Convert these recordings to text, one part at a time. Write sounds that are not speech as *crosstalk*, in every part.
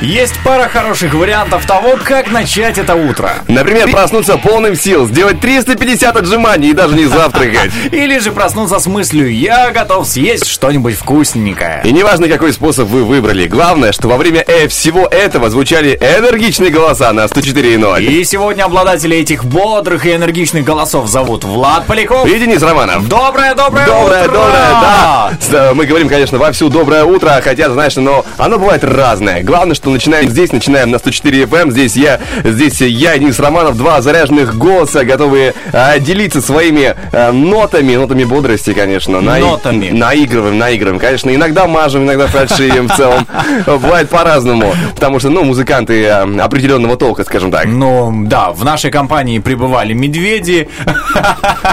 Есть пара хороших вариантов того, как начать это утро. Например, проснуться полным сил, сделать 350 отжиманий и даже не завтракать. *laughs* Или же проснуться с мыслью «Я готов съесть что-нибудь вкусненькое». И неважно, какой способ вы выбрали, главное, что во время э, всего этого звучали энергичные голоса на 104.0. И сегодня обладатели этих бодрых и энергичных голосов зовут Влад Поляков. И Денис Романов. Доброе, доброе, Доброе, утро! доброе, да. Э, Мы говорим, конечно, вовсю доброе утро, хотя, знаешь, но оно бывает разное. Главное, что начинаем здесь, начинаем на 104 FM. Здесь я, здесь я, Денис Романов, два заряженных голоса, готовые э, делиться своими э, нотами, нотами бодрости, конечно. наи- Нотами. Наигрываем, наигрываем. Конечно, иногда мажем, иногда фальшивим в целом. Бывает по-разному. Потому что, ну, музыканты э, определенного толка, скажем так. Ну, да, в нашей компании пребывали медведи.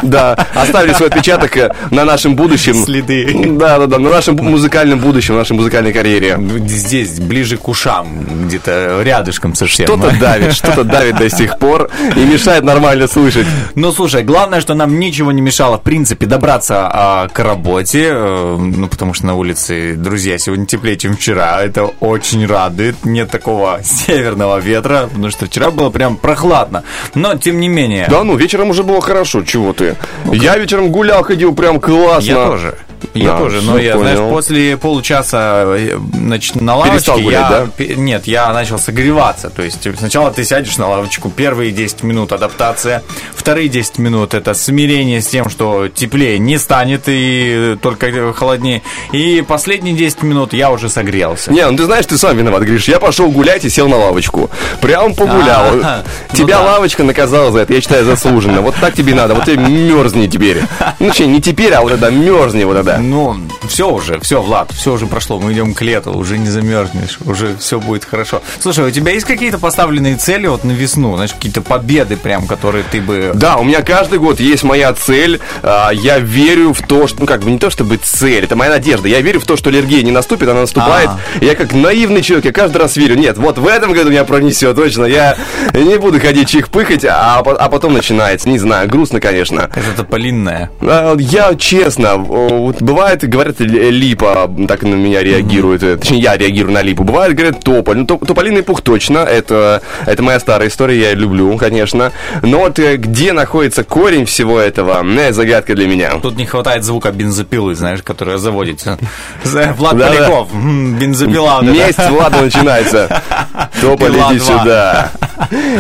Да, оставили свой отпечаток э, на нашем будущем. Следы. Да, да, да, на нашем музыкальном будущем, на нашей музыкальной карьере. Здесь, ближе к ушам, где-то рядышком совсем. Что-то *laughs* давит, что-то давит до сих пор и мешает нормально слышать. Ну, слушай, главное, что нам ничего не мешало, в принципе, добраться а, к работе, э, ну, потому что на улице, друзья, сегодня теплее, чем вчера, это очень радует, нет такого *laughs* северного ветра, потому что вчера было прям прохладно, но, тем не менее... Да ну, вечером уже было хорошо, чего ты? Я вечером гулял, ходил прям классно. Я тоже. Я Да, тоже, но я, понял. знаешь, после получаса э, значит, на лавочке Перестал гулять, я, да? нет, я начал согреваться. То есть сначала ты сядешь на лавочку, первые 10 минут адаптация, вторые 10 минут это смирение с тем, что теплее не станет и только холоднее. И последние 10 минут я уже согрелся. Не, ну ты знаешь, ты сам виноват, Гриш. Я пошел гулять и сел на лавочку. Прям погулял. А, Тебя ну да. лавочка наказала за это, я считаю, заслуженно. Вот так тебе надо, вот тебе мерзни теперь. Ну, точнее, не теперь, а вот это мерзни вот это. Ну, все уже, все, Влад, все уже прошло. Мы идем к лету, уже не замерзнешь, уже все будет хорошо. Слушай, у тебя есть какие-то поставленные цели вот на весну? Знаешь, какие-то победы прям, которые ты бы... Да, у меня каждый год есть моя цель. А, Я верю в то, что, ну как бы не то чтобы цель, это моя надежда. Я верю в то, что аллергия не наступит, она наступает. А. Я как наивный человек, я каждый раз верю. Нет, вот в этом году меня пронесет, точно. Я не буду ходить чих-пыхать, а, а потом начинается. Не знаю, грустно, конечно. Это тополинная. А, Я честно, вот бывает, говорят, ли- липа так на меня реагирует, э, точнее, я реагирую на липу. Бывает, говорят, тополь. Ну, топ- тополиный пух точно, это, это моя старая история, я люблю, конечно. Но вот э, где находится корень всего этого, э, загадка для меня. Тут не хватает звука бензопилы, знаешь, которая заводится. *laughs* За- Влад. Поляков, бензопила. Месть Влада начинается. *laughs* Тополь, иди сюда.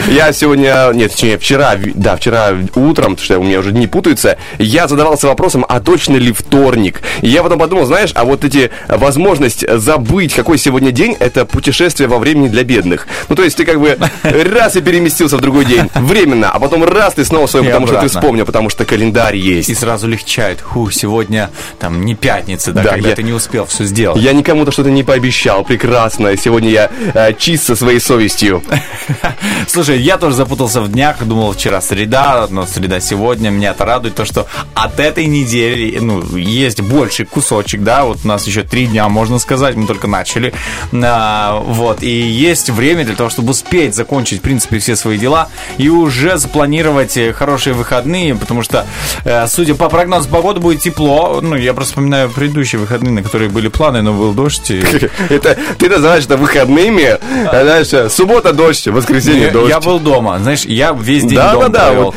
Я сегодня, нет, точнее, вчера, да, вчера утром, потому что у меня уже не путаются, я задавался вопросом, а точно ли вторник? И я потом подумал, знаешь, а вот эти э, возможность забыть, какой сегодня день, это путешествие во времени для бедных. Ну, то есть ты как бы *laughs* раз и переместился в другой день, временно, а потом раз ты снова И потому что ты обратно. вспомнил, потому что календарь есть. И сразу легчает. Ху, сегодня там не пятница, да, Да, когда я- ты не успел все сделать. Я никому-то что-то не пообещал, прекрасно. Сегодня я э, чист со своей совестью. *laughs* Слушай, я тоже запутался в днях, думал вчера среда, но среда сегодня. Меня это радует, то, что от этой недели, ну, есть больший кусочек, да, вот у нас еще три дня, можно сказать, мы только начали. А, вот, и есть время для того, чтобы успеть закончить, в принципе, все свои дела и уже запланировать э, хорошие выходные, потому что, э, судя по прогнозу погоды, будет тепло. Ну, я просто вспоминаю предыдущие выходные, на которые были планы, но был дождь. и- *laughs* Это ты называешь это выходными, а дальше суббота дождь, воскресенье дождь. Я был дома, знаешь, я весь день Да, дома да, да, провел.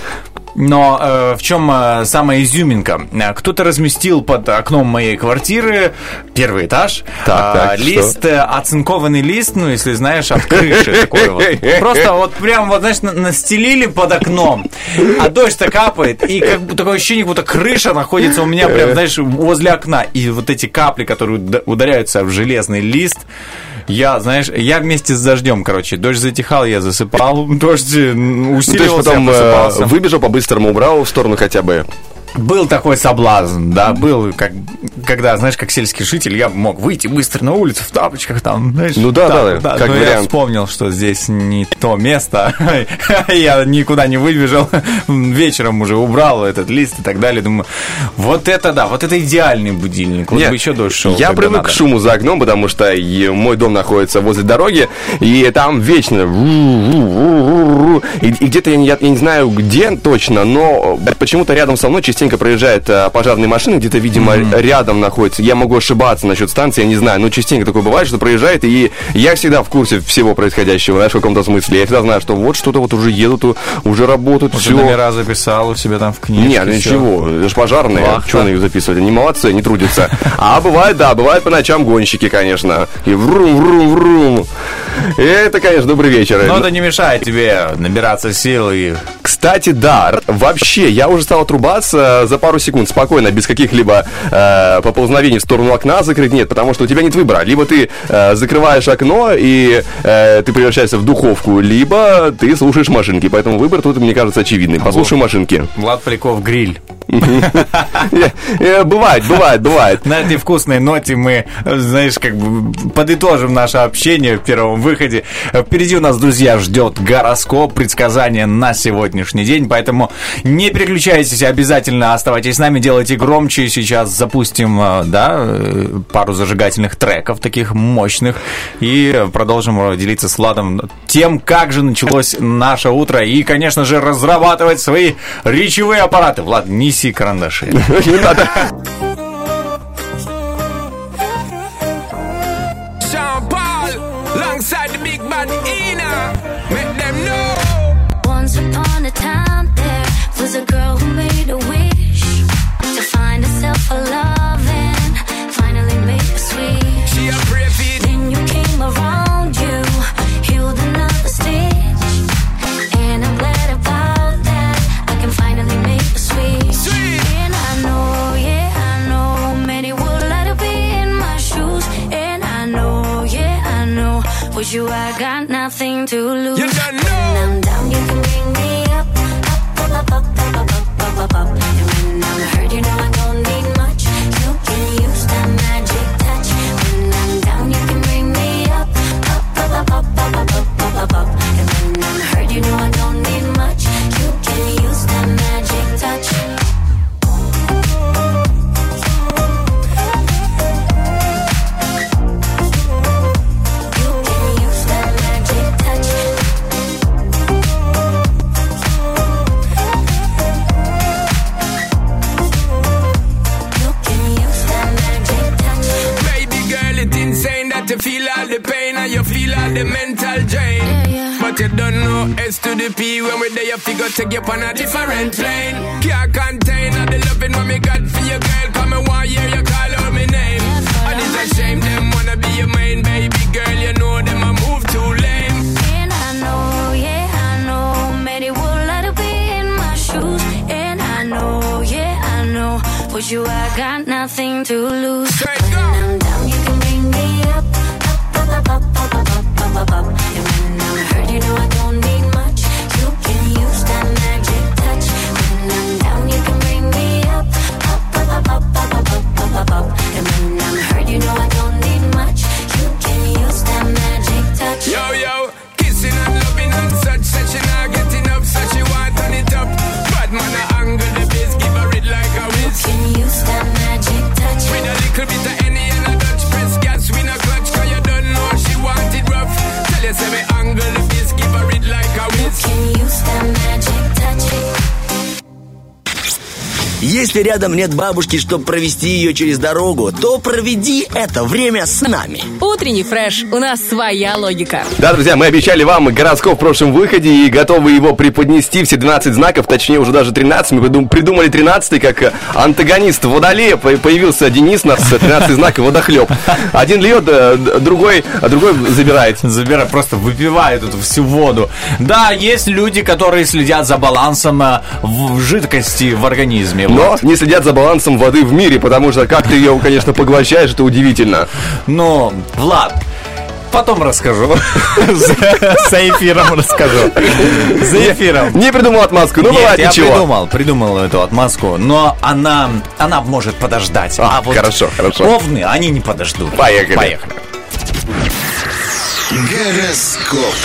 Но э, в чем э, самая изюминка? Э, Кто-то разместил под окном моей квартиры первый этаж Так, э, так, что? лист, э, оцинкованный лист, ну, если знаешь, от крыши такой вот. *laughs* Просто вот прям, вот, знаешь, на- настелили под окном, а дождь-то капает, и как бы такое ощущение, будто крыша находится у меня прям, знаешь, возле окна. И вот эти капли, которые уда- ударяются в железный лист, Я, знаешь, я вместе с дождем, короче, дождь затихал, я засыпал, *laughs* дождь э, Ну, то есть потом я э, просыпался. выбежал по-быстрому, убрал в сторону хотя бы. Был такой соблазн, да, был, как, когда, знаешь, как сельский житель, я мог выйти быстро на улицу в тапочках, там, знаешь. Ну да, так, да, как но я вариант. вспомнил, что здесь не то место, *laughs* я никуда не выбежал, *laughs* вечером уже убрал этот лист и так далее, думаю, вот это да, вот это идеальный будильник, вот бы еще дольше шел. Я привык надо. к шуму за окном, потому что мой дом находится возле дороги, и там вечно и, и где-то я не, я не знаю где точно, но почему-то рядом со мной частенько проезжают э, пожарные машины, где-то, видимо, рядом находится. Я могу ошибаться насчет станции, я не знаю, но частенько такое бывает, что проезжает, и я всегда в курсе всего происходящего, знаешь, в каком-то смысле. Я всегда знаю, что вот что-то вот уже едут, уже работают, Уже все. номера записал у себя там в книжке. Нет, ну ничего, это ж пожарные, Вахта. что они их записывать? Они молодцы, они трудятся. А бывает, да, бывает по ночам гонщики, конечно. И врум-врум-врум. Это, конечно, добрый вечер. Но это не мешает тебе набираться сил и Кстати, да, вообще, я уже стал отрубаться за пару секунд спокойно, без каких-либо э, поползновений в сторону окна закрыть. Нет, потому что у тебя нет выбора. Либо ты э, закрываешь окно и э, ты превращаешься в духовку, либо ты слушаешь машинки. Поэтому выбор тут, мне кажется, очевидный. Послушай машинки. Влад Поляков гриль. *laughs* Э, э, Бывает, бывает, бывает. На этой вкусной ноте мы, э, знаешь, как бы подытожим наше общение в первом выходе. Э, Впереди у нас, друзья, ждет гороскоп, предсказания на сегодняшний день, поэтому не переключайтесь, обязательно оставайтесь с нами, делайте громче. Сейчас запустим, э, да, э, пару зажигательных треков таких мощных и продолжим э, делиться с Владом тем, как же началось наше утро и, конечно же, разрабатывать свои речевые аппараты. Влад, неси карандаши. *laughs* Не надо. Take your panadi Если рядом нет бабушки, чтобы провести ее через дорогу, то проведи это время с нами. Утренний фреш. У нас своя логика. Да, друзья, мы обещали вам гороскоп в прошлом выходе и готовы его преподнести. Все 12 знаков, точнее уже даже 13. Мы придум- придумали 13 как э, антагонист Водолея. По- Появился Денис, у нас 13 знаков водохлеб. Один льет, э, другой, а другой забирает. Забирай, просто выпивает эту всю воду. Да, есть люди, которые следят за балансом э, в жидкости в организме. Но Вот. Не следят за балансом воды в мире, потому что как ты ее, конечно, поглощаешь, это удивительно. Но, Влад, Потом расскажу. За за эфиром расскажу. За эфиром. Не придумал отмазку, ну бывает я ничего. придумал, придумал эту отмазку, но она, она может подождать. А, хорошо, хорошо. Овны, они не подождут. Поехали. Поехали. Гороскоп.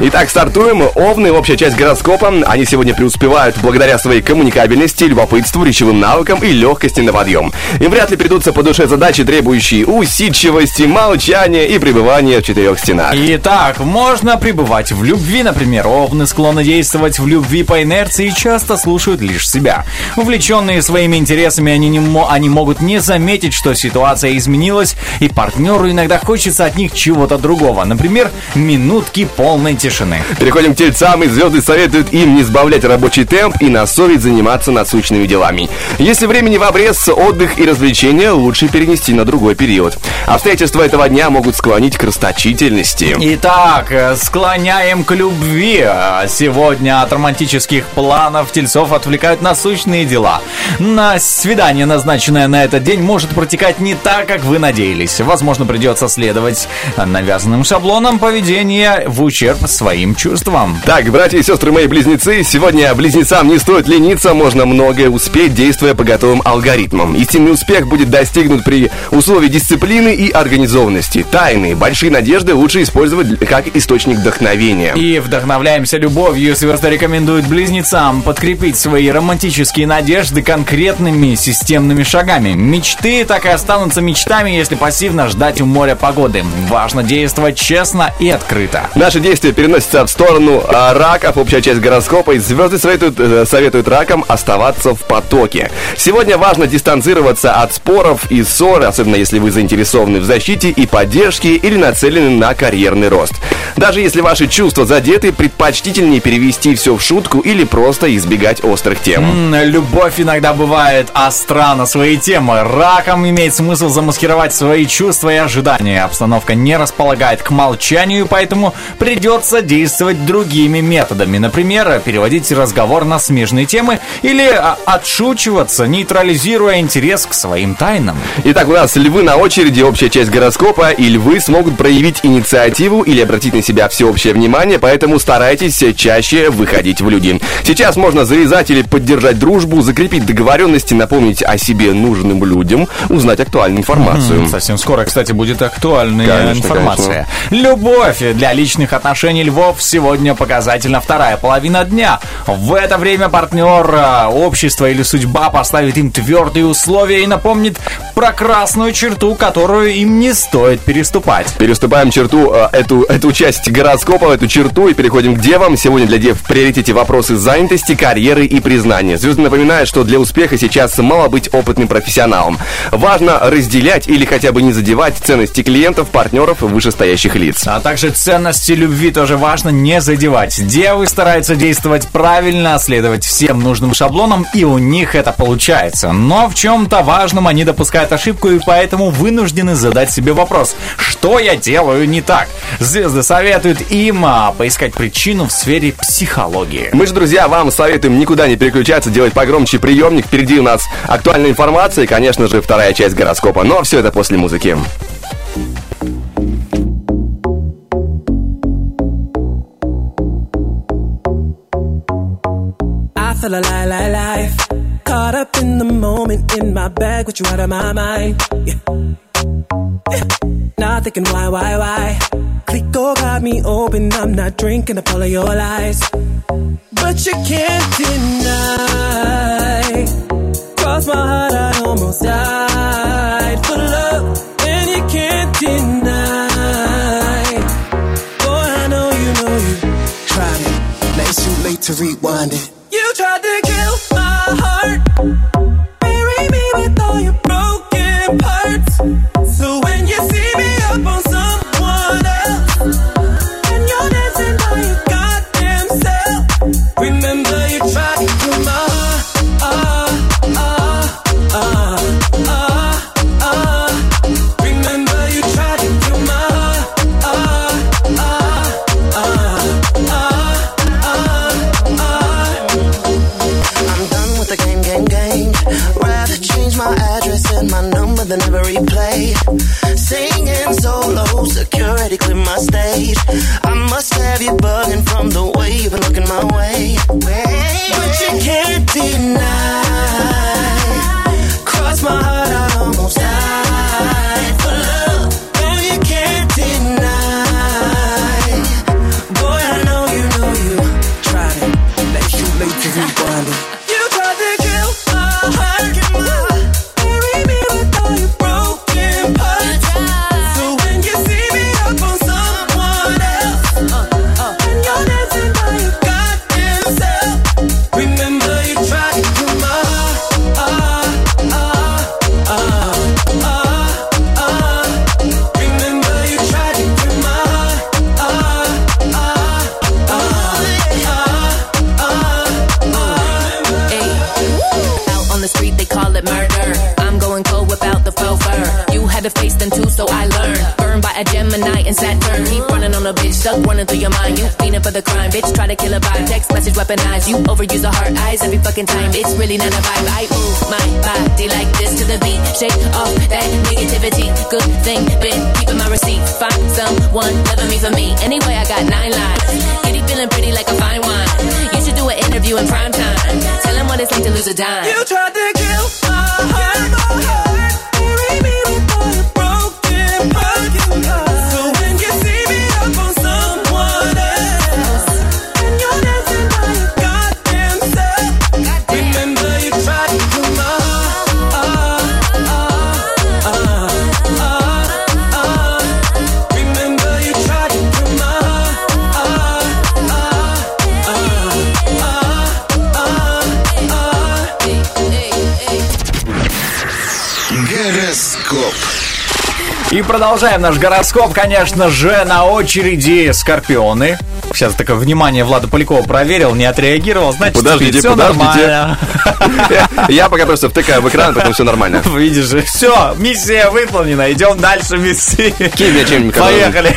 Итак, стартуем. Овны, общая часть гороскопа. Они сегодня преуспевают благодаря своей коммуникабельности, любопытству, речевым навыкам и легкости на подъем. Им вряд ли придутся по душе задачи, требующие усидчивости, молчания и пребывания в четырех стенах. Итак, можно пребывать в любви, например. Овны склонны действовать в любви по инерции и часто слушают лишь себя. Увлеченные своими интересами, они, не мо- они могут не заметить, что ситуация изменилась, и партнеру иногда хочется от них чего-то другого. Например, минутки полной тишины. Переходим к тельцам, и звезды советуют им не сбавлять рабочий темп и на совесть заниматься насущными делами. Если времени в обрез, отдых и развлечения лучше перенести на другой период. Обстоятельства этого дня могут склонить к расточительности. Итак, э, склоняем к любви. Сегодня от романтических планов тельцов отвлекают насущные дела. На свидание, назначенное на этот день, может протекать не так, как вы надеялись. Возможно, придется следовать навязанным шаблонам поведения в ущерб своим чувствам. Так, братья и сестры мои близнецы, сегодня близнецам не стоит лениться, можно многое успеть, действуя по готовым алгоритмам. Истинный успех будет достигнут при условии дисциплины и организованности. Тайны, большие надежды лучше использовать как источник вдохновения. И вдохновляемся любовью. Звезды рекомендуют близнецам подкрепить свои романтические надежды конкретными системными шагами. Мечты так и останутся мечтами, если пассивно ждать у моря погоды. Важно действовать честно и открыто. Наши действия переносятся в сторону а, раков, общая часть гороскопа, и звезды советуют, э, советуют ракам оставаться в потоке. Сегодня важно дистанцироваться от споров и ссор, особенно если вы заинтересованы в защите и поддержке или нацелены на карьерный рост. Даже если ваши чувства задеты, предпочтительнее перевести все в шутку или просто избегать острых тем. М, Любовь иногда бывает остра на свои темы. Раком имеет смысл замаскировать свои чувства и ожидания. Обстановка не располагает к молчанию, поэтому придется действовать другими методами. Например, переводить разговор на смежные темы или а, отшучиваться, нейтрализируя интерес к своим тайнам. Итак, у нас львы на очереди, общая часть гороскопа, и львы смогут проявить инициативу или обратить на себя всеобщее внимание, поэтому старайтесь чаще выходить в люди. Сейчас можно завязать или поддержать дружбу, закрепить договоренности, напомнить о себе нужным людям, узнать актуальную информацию. Совсем скоро, кстати, будет актуальная Конечно, информация. Любовь для личных отношений львов сегодня показательно вторая половина дня. В это время партнер, а, общество или судьба поставит им твердые условия и напомнит про красную черту, которую им не стоит переступать. Переступаем черту, э, эту, эту часть гороскопа, эту черту и переходим к девам. Сегодня для дев в приоритете вопросы занятости, карьеры и признания. Звезды напоминают, что для успеха сейчас мало быть опытным профессионалом. Важно разделять или хотя бы не задевать ценности клиентов, партнеров и вышестоящих лиц. А также ценности любви тоже важно не задевать. Девы стараются действовать правильно, следовать всем нужным шаблонам, и у них это получается. Но в чем-то важном они допускают ошибку, и поэтому вынуждены задать себе вопрос, что я делаю не так? Звезды советуют им а, поискать причину в сфере психологии. Мы же, друзья, вам советуем никуда не переключаться, делать погромче приемник. Впереди у нас актуальная информация и, конечно же, вторая часть гороскопа. Но все это после музыки. I feel alive, alive, life. Caught up in the moment, in my bag, with you out of my mind. Yeah. Yeah. Now thinking why, why, why? Clico got me open, I'm not drinking up all of your lies. But you can't deny. Cross my heart, I almost died for love, and you can't deny. I know you know you tried it. Now it's too late to rewind it. Already cleared my stage. I must have you bugging from the way you've been looking my way. Stuck running through your mind. You fiending for the crime, bitch. Try to kill a vibe. Text message weaponized. You overuse the heart eyes every fucking time. It's really not a vibe. I move my body like this to the beat. Shake off that negativity. Good thing, been keeping my receipts. Find someone loving me for me. Anyway, I got nine lives. Kitty feeling pretty like a fine wine. You should do an interview in prime time. Tell him what it's like to lose a dime. You tried to kill my heart. И продолжаем наш гороскоп, конечно же, на очереди Скорпионы. Сейчас такое внимание Влада Полякова проверил, не отреагировал, значит, Подождите, все подождите. нормально. Я пока просто втыкаю в экран, поэтому все нормально. Видишь же, все, миссия выполнена, идем дальше, весы. Мне чем-нибудь, Поехали.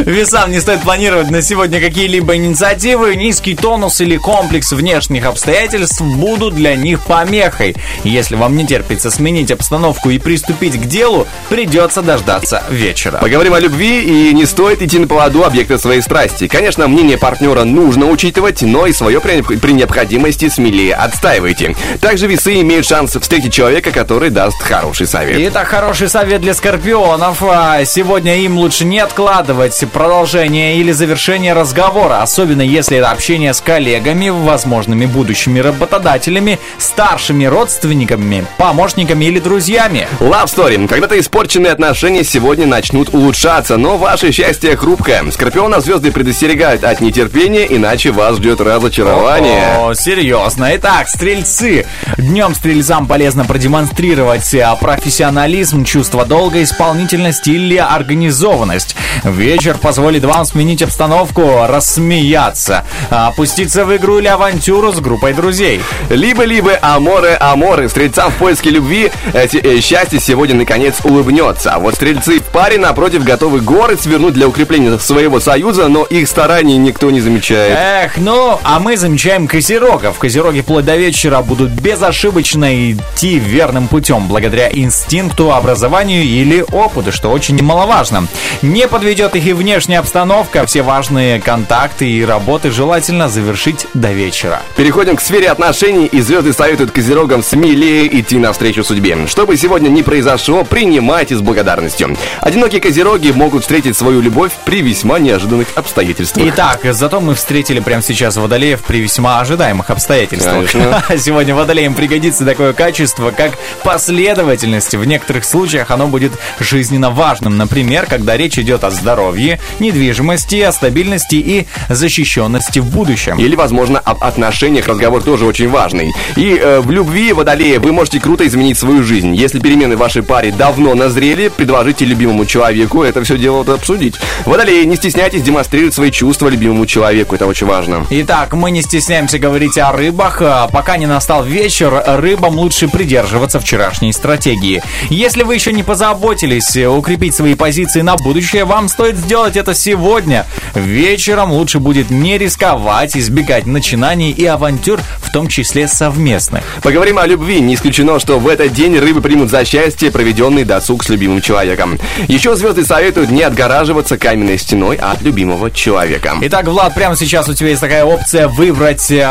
Весам не стоит планировать на сегодня какие-либо инициативы. Низкий тонус или комплекс внешних обстоятельств будут для них помехой. Если вам не терпится сменить обстановку и приступить к делу, придется дождаться вечера. Поговорим о любви, и не стоит идти на поводу объекта своей страсти. Конечно, мнение партнера нужно учитывать, но и свое при, необходимости смелее отстаивайте. Также весы имеют шанс встретить человека, который даст хороший совет. Итак, хороший совет для скорпионов. А, Сегодня им лучше не откладывать продолжение или завершение разговора, особенно если это общение с коллегами, возможными будущими работодателями, старшими родственниками, помощниками или друзьями. Love Story. Когда-то испорченные отношения сегодня начнут улучшаться, но ваше счастье хрупкое. Скорпиона звезды предостерегают от нетерпения, иначе вас ждет разочарование. О, серьезно. Итак, стрельцы. Днем стрельцам полезно продемонстрировать а, профессионализм, чувство долга, исполнительность или организованность. Вечер позволит вам сменить обстановку, рассмеяться, опуститься в игру или авантюру с группой друзей. Либо-либо аморы аморы. Стрельцам в поиске любви э, те- э, счастье сегодня наконец улыбнется. А вот стрельцы в паре, напротив, готовы горы свернуть для укрепления своего союза, но их стараний никто не замечает. Эх, ну, а мы замечаем козерогов. Козероги вплоть до вечера будут безошибочно идти верным путем, благодаря инстинкту, образованию или опыту, что очень немаловажно. Не подведет их и внешняя обстановка, все важные контакты и работы желательно завершить до вечера. Переходим к сфере отношений, и звезды советуют козерогам смелее идти навстречу судьбе. Что бы сегодня ни произошло, принимайте с благодарностью. Одинокие козероги могут встретить свою любовь при весьма неожиданных обстоятельствах. Итак, зато мы встретили прямо сейчас водолеев при весьма ожидаемых обстоятельствах. Конечно. *laughs* Сегодня водолеям пригодится такое качество, как последовательность. В некоторых случаях оно будет жизненно важным. Например, когда речь идет о здоровье, недвижимости, о стабильности и защищенности в будущем. Или, возможно, об отношениях разговор тоже очень важный. И э, в любви, водолея, вы можете круто изменить свою жизнь. Если перемены в вашей паре давно назрели, предложите любимому человеку это все дело обсудить. Водолеи, не стесняйтесь демонстрировать свои чувства чувства любимому человеку. Это очень важно. Итак, мы не стесняемся говорить о рыбах. А, Пока не настал вечер, рыбам лучше придерживаться вчерашней стратегии. Если вы еще не позаботились э, укрепить свои позиции на будущее, вам стоит сделать это сегодня. Вечером лучше будет не рисковать, избегать начинаний и авантюр, в том числе совместных. Поговорим о любви. Не исключено, что в этот день рыбы примут за счастье проведенный досуг с любимым человеком. Еще звезды советуют не отгораживаться каменной стеной от любимого человека. Итак, Влад, прямо сейчас у тебя есть такая опция выбрать э,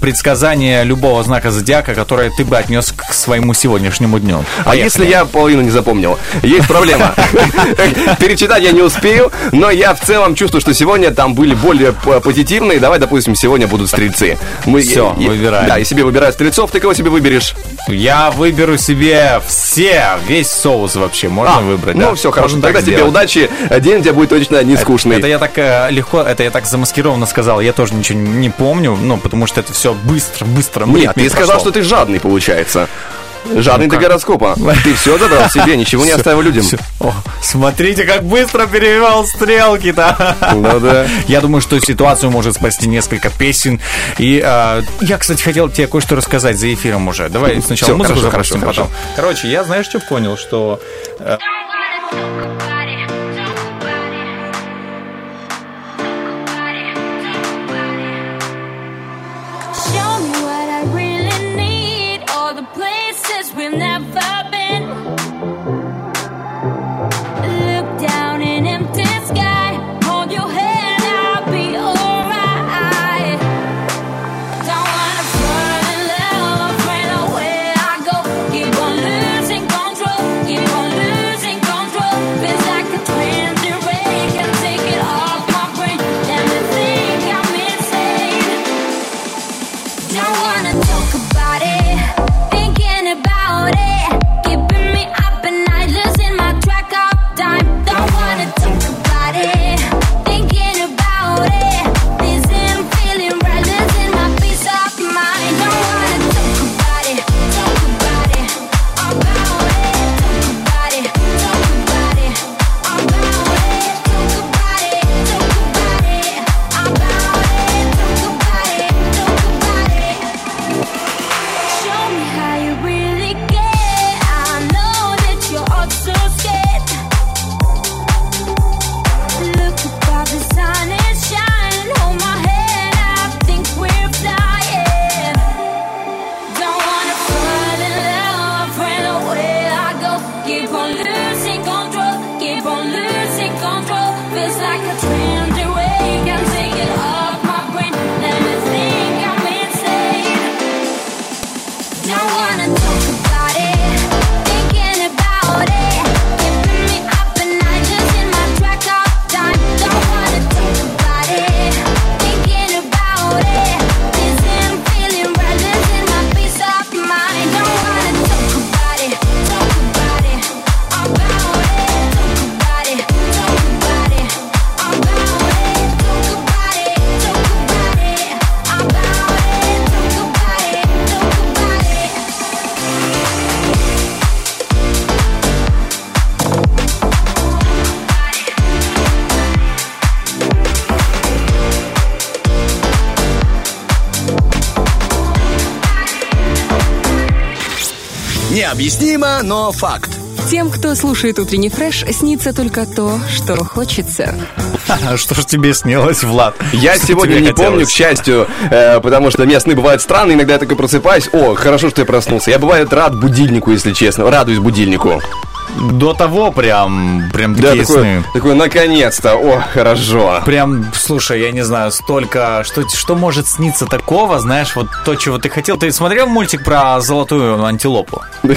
предсказание любого знака зодиака, которое ты бы отнес к своему сегодняшнему дню. А если я половину не запомнил? Есть проблема. *laughs* Перечитать я не успею, но я в целом чувствую, что сегодня там были более позитивные. Давай, допустим, сегодня будут стрельцы. Мы, Всё, и- выбираем. Да, и себе выбираю стрельцов. Ты кого себе выберешь? Я выберу себе все, весь соус вообще. Можно А, выбрать, ну все, хорошо. Тогда тебе удачи. День у тебя будет точно не скучный. Это я так э, легко, это я так замаскированно сказал. Я тоже ничего не помню, ну, потому что это все быстро, быстро. Нет, ты сказал, что ты жадный, получается. Жадный Ну как? гороскопа. Ты все забрал себе, *laughs* ничего не оставил людям. О, смотрите, как быстро перевел стрелки-то. Ну да. *laughs* Я думаю, что ситуацию может спасти несколько песен. И э, я, кстати, хотел тебе кое-что рассказать за эфиром уже. Давай сначала Всё, музыку хорошо, запустим, хорошо, потом. Короче, я знаешь, что понял, что э, Необъяснимо, но факт. Тем, кто слушает утренний фреш, снится только то, что хочется. *laughs* что ж тебе снилось, Влад? Я Что сегодня не помню, хотелось? к счастью, э, потому что мне сны бывают странные, иногда я такой просыпаюсь, о, хорошо, что я проснулся. Я бываю рад будильнику, если честно, радуюсь будильнику. До того прям, прям Да, такие такой, сны. такой, наконец-то, о, хорошо. Прям, слушай, я не знаю, столько, что, что может сниться такого, знаешь, вот то, чего ты хотел. Ты смотрел мультик про золотую антилопу? *laughs*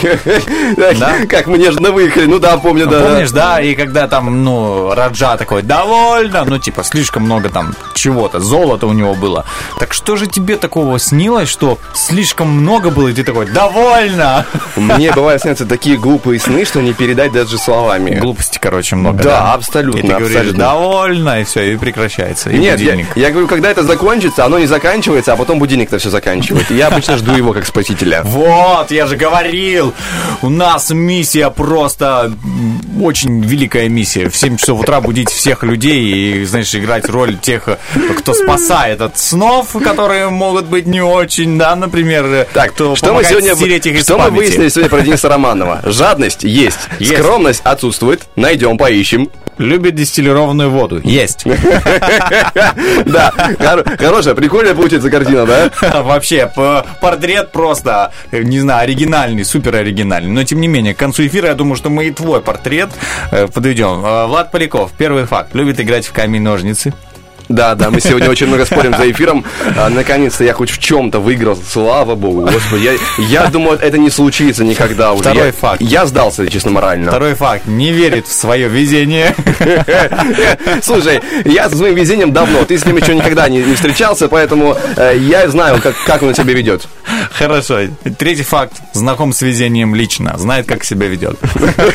Да? Как мы нежно выехали, ну да, помню, да. да. Помнишь, да? И когда там, ну, Раджа такой, довольно, ну, типа, слишком много там чего-то, золота у него было. Так что же тебе такого снилось, что слишком много было, и ты такой, довольно? Мне бывает снятся такие глупые сны, что не передать даже словами. Глупости, короче, много. Да, абсолютно, И ты говоришь, абсолютно. довольно, и все, и прекращается. И Нет, я, будильник. я говорю, когда это закончится, оно не заканчивается, а потом будильник-то все заканчивает. Я обычно жду его как спасителя. *laughs* Вот, я же говорил, у нас миссия просто очень великая миссия. В 7 часов утра будить всех людей и, знаешь, играть роль тех, кто спасает от снов, которые могут быть не очень, да, например, Так, кто что мы сегодня стереть их что мы выяснили сегодня про Дениса Романова? Жадность есть, Есть. скромность отсутствует. Найдем, поищем. Любит дистиллированную воду. Есть. *laughs* Да, хор- хорошая, прикольная получится картина, да? *laughs* Вообще, портрет просто, не знаю, оригинальный, супер оригинальный. Но, тем не менее, к концу эфира, я думаю, что мы и твой портрет э, подведем. Э, Влад Поляков, первый факт. Любит играть в камень-ножницы. Да, да, мы сегодня очень много спорим за эфиром. А, Наконец-то я хоть в чем-то выиграл, слава богу, господи. Я, я думаю, это не случится никогда уже. Второй я, факт. Я сдался, честно, морально. Второй факт. Не верит в свое везение. *laughs* Слушай, я со своим везением давно, ты с ним еще никогда не, не встречался, поэтому э, я знаю, как, как он себя ведет. Хорошо. Третий факт. Знаком с везением лично. Знает, как себя ведет.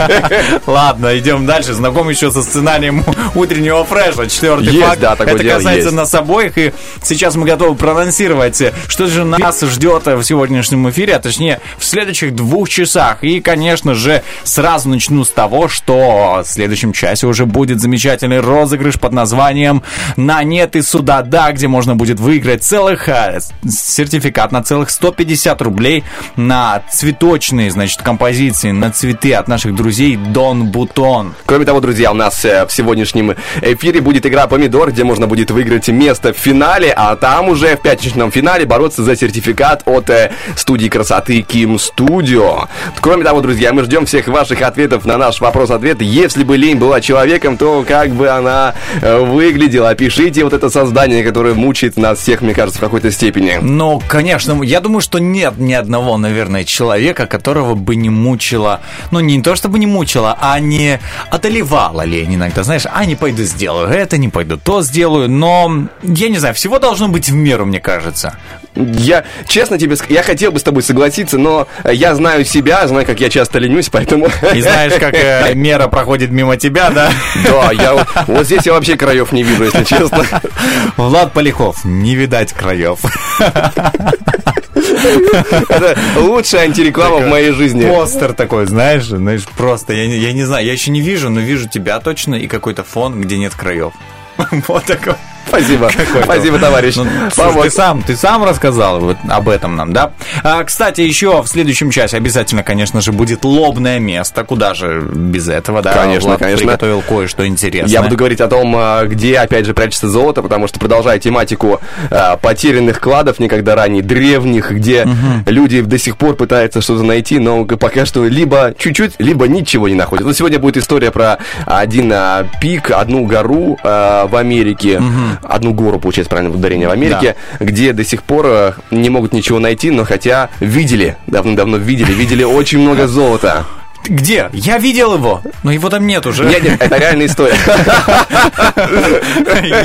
*laughs* Ладно, идем дальше. Знаком еще со сценарием утреннего фреша. Четвертый Есть, факт. да, такое Это касается есть. нас обоих. И сейчас мы готовы проанонсировать, что же нас ждет в сегодняшнем эфире, а точнее в следующих двух часах. И, конечно же, сразу начну с того, что в следующем часе уже будет замечательный розыгрыш под названием «На нет и сюда да», где можно будет выиграть целых э, сертификат на целых 150 рублей на цветочные, значит, композиции, на цветы от наших друзей Дон Бутон. Кроме того, друзья, у нас э, в сегодняшнем эфире будет игра «Помидор», где можно будет выиграть место в финале, а там уже в пятничном финале бороться за сертификат от э, студии красоты Ким Студио. Кроме того, друзья, мы ждем всех ваших ответов на наш вопрос-ответ. Если бы лень была человеком, то как бы она э, выглядела? Опишите вот это создание, которое мучает нас всех, мне кажется, в какой-то степени. Ну, конечно, я думаю, что нет ни одного, наверное, человека, которого бы не мучила, ну, не то чтобы не мучила, а не одолевала лень иногда, знаешь, а не пойду сделаю это, не пойду то сделаю, но, я не знаю, всего должно быть в меру, мне кажется. Я, честно тебе, я хотел бы с тобой согласиться, но э, я знаю себя, знаю, как я часто ленюсь, поэтому... И знаешь, как э, *laughs* мера проходит мимо тебя, да? Да, я вот- здесь я вообще краев не вижу, если честно. Влад Поляков, не видать краев. Это лучшая антиреклама в моей жизни. Постер такой, знаешь, знаешь, просто, я, я не знаю, я еще не вижу, но вижу тебя точно и какой-то фон, где нет краев. Вот такой. Спасибо. *laughs* Какой-то. Спасибо, товарищ. Ну, слушай, ты сам, ты сам рассказал вот об этом нам, да? А, кстати, еще в следующем часе обязательно, конечно же, будет лобное место. Куда же без этого, да? Конечно, Влад конечно. приготовил кое-что интересное. Я буду говорить о том, а, где, опять же, прячется золото, потому что, продолжая тематику а, потерянных кладов некогда ранее, древних, где люди до сих пор пытаются что-то найти, но пока что либо чуть-чуть, либо ничего не находят. Вот сегодня будет история про один а, пик, одну гору а, в Америке, одну гору, получается, правильно, ударение в Америке, где до сих пор а, не могут ничего найти, но хотя видели, давно-давно видели, видели очень много золота. Где? Я видел его, но его там нет уже. Нет, нет, это реальная история. *laughs*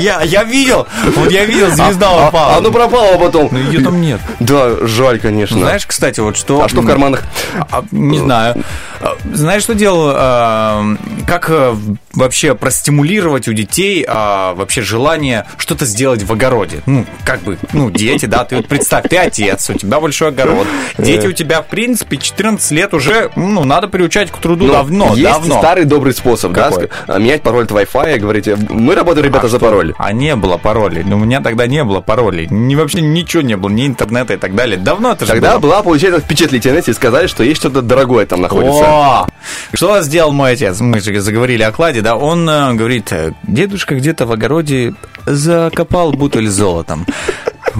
Я, я видел, вот я видел, звезда А- упала. А, ну пропала потом. Но ее там нет. Да, жаль, конечно. Знаешь, кстати, вот что... а что в карманах? А, Не знаю. А, Знаешь, что делал? а, Как а, вообще простимулировать у детей а, вообще желание что-то сделать в огороде? Ну, как бы, ну, дети, да, ты вот представь, ты отец, у тебя большой огород. *laughs* Дети у тебя, в принципе, 14 лет уже, ну, надо приучать к труду Ну, давно, есть давно. старый добрый способ, да, Какой? ск- а, менять пароль от Wi-Fi, говорите, мы работаем, ребята, за пароль. А не было паролей. Ну, у меня тогда не было паролей. Ни, вообще ничего не было, ни интернета и так далее. Давно это же Тогда было. была, получается, впечатлительность и сказали, что есть что-то дорогое там находится. О! Что сделал мой отец? Мы же заговорили о кладе, да? Он э, говорит, э, дедушка где-то в огороде закопал бутыль с золотом.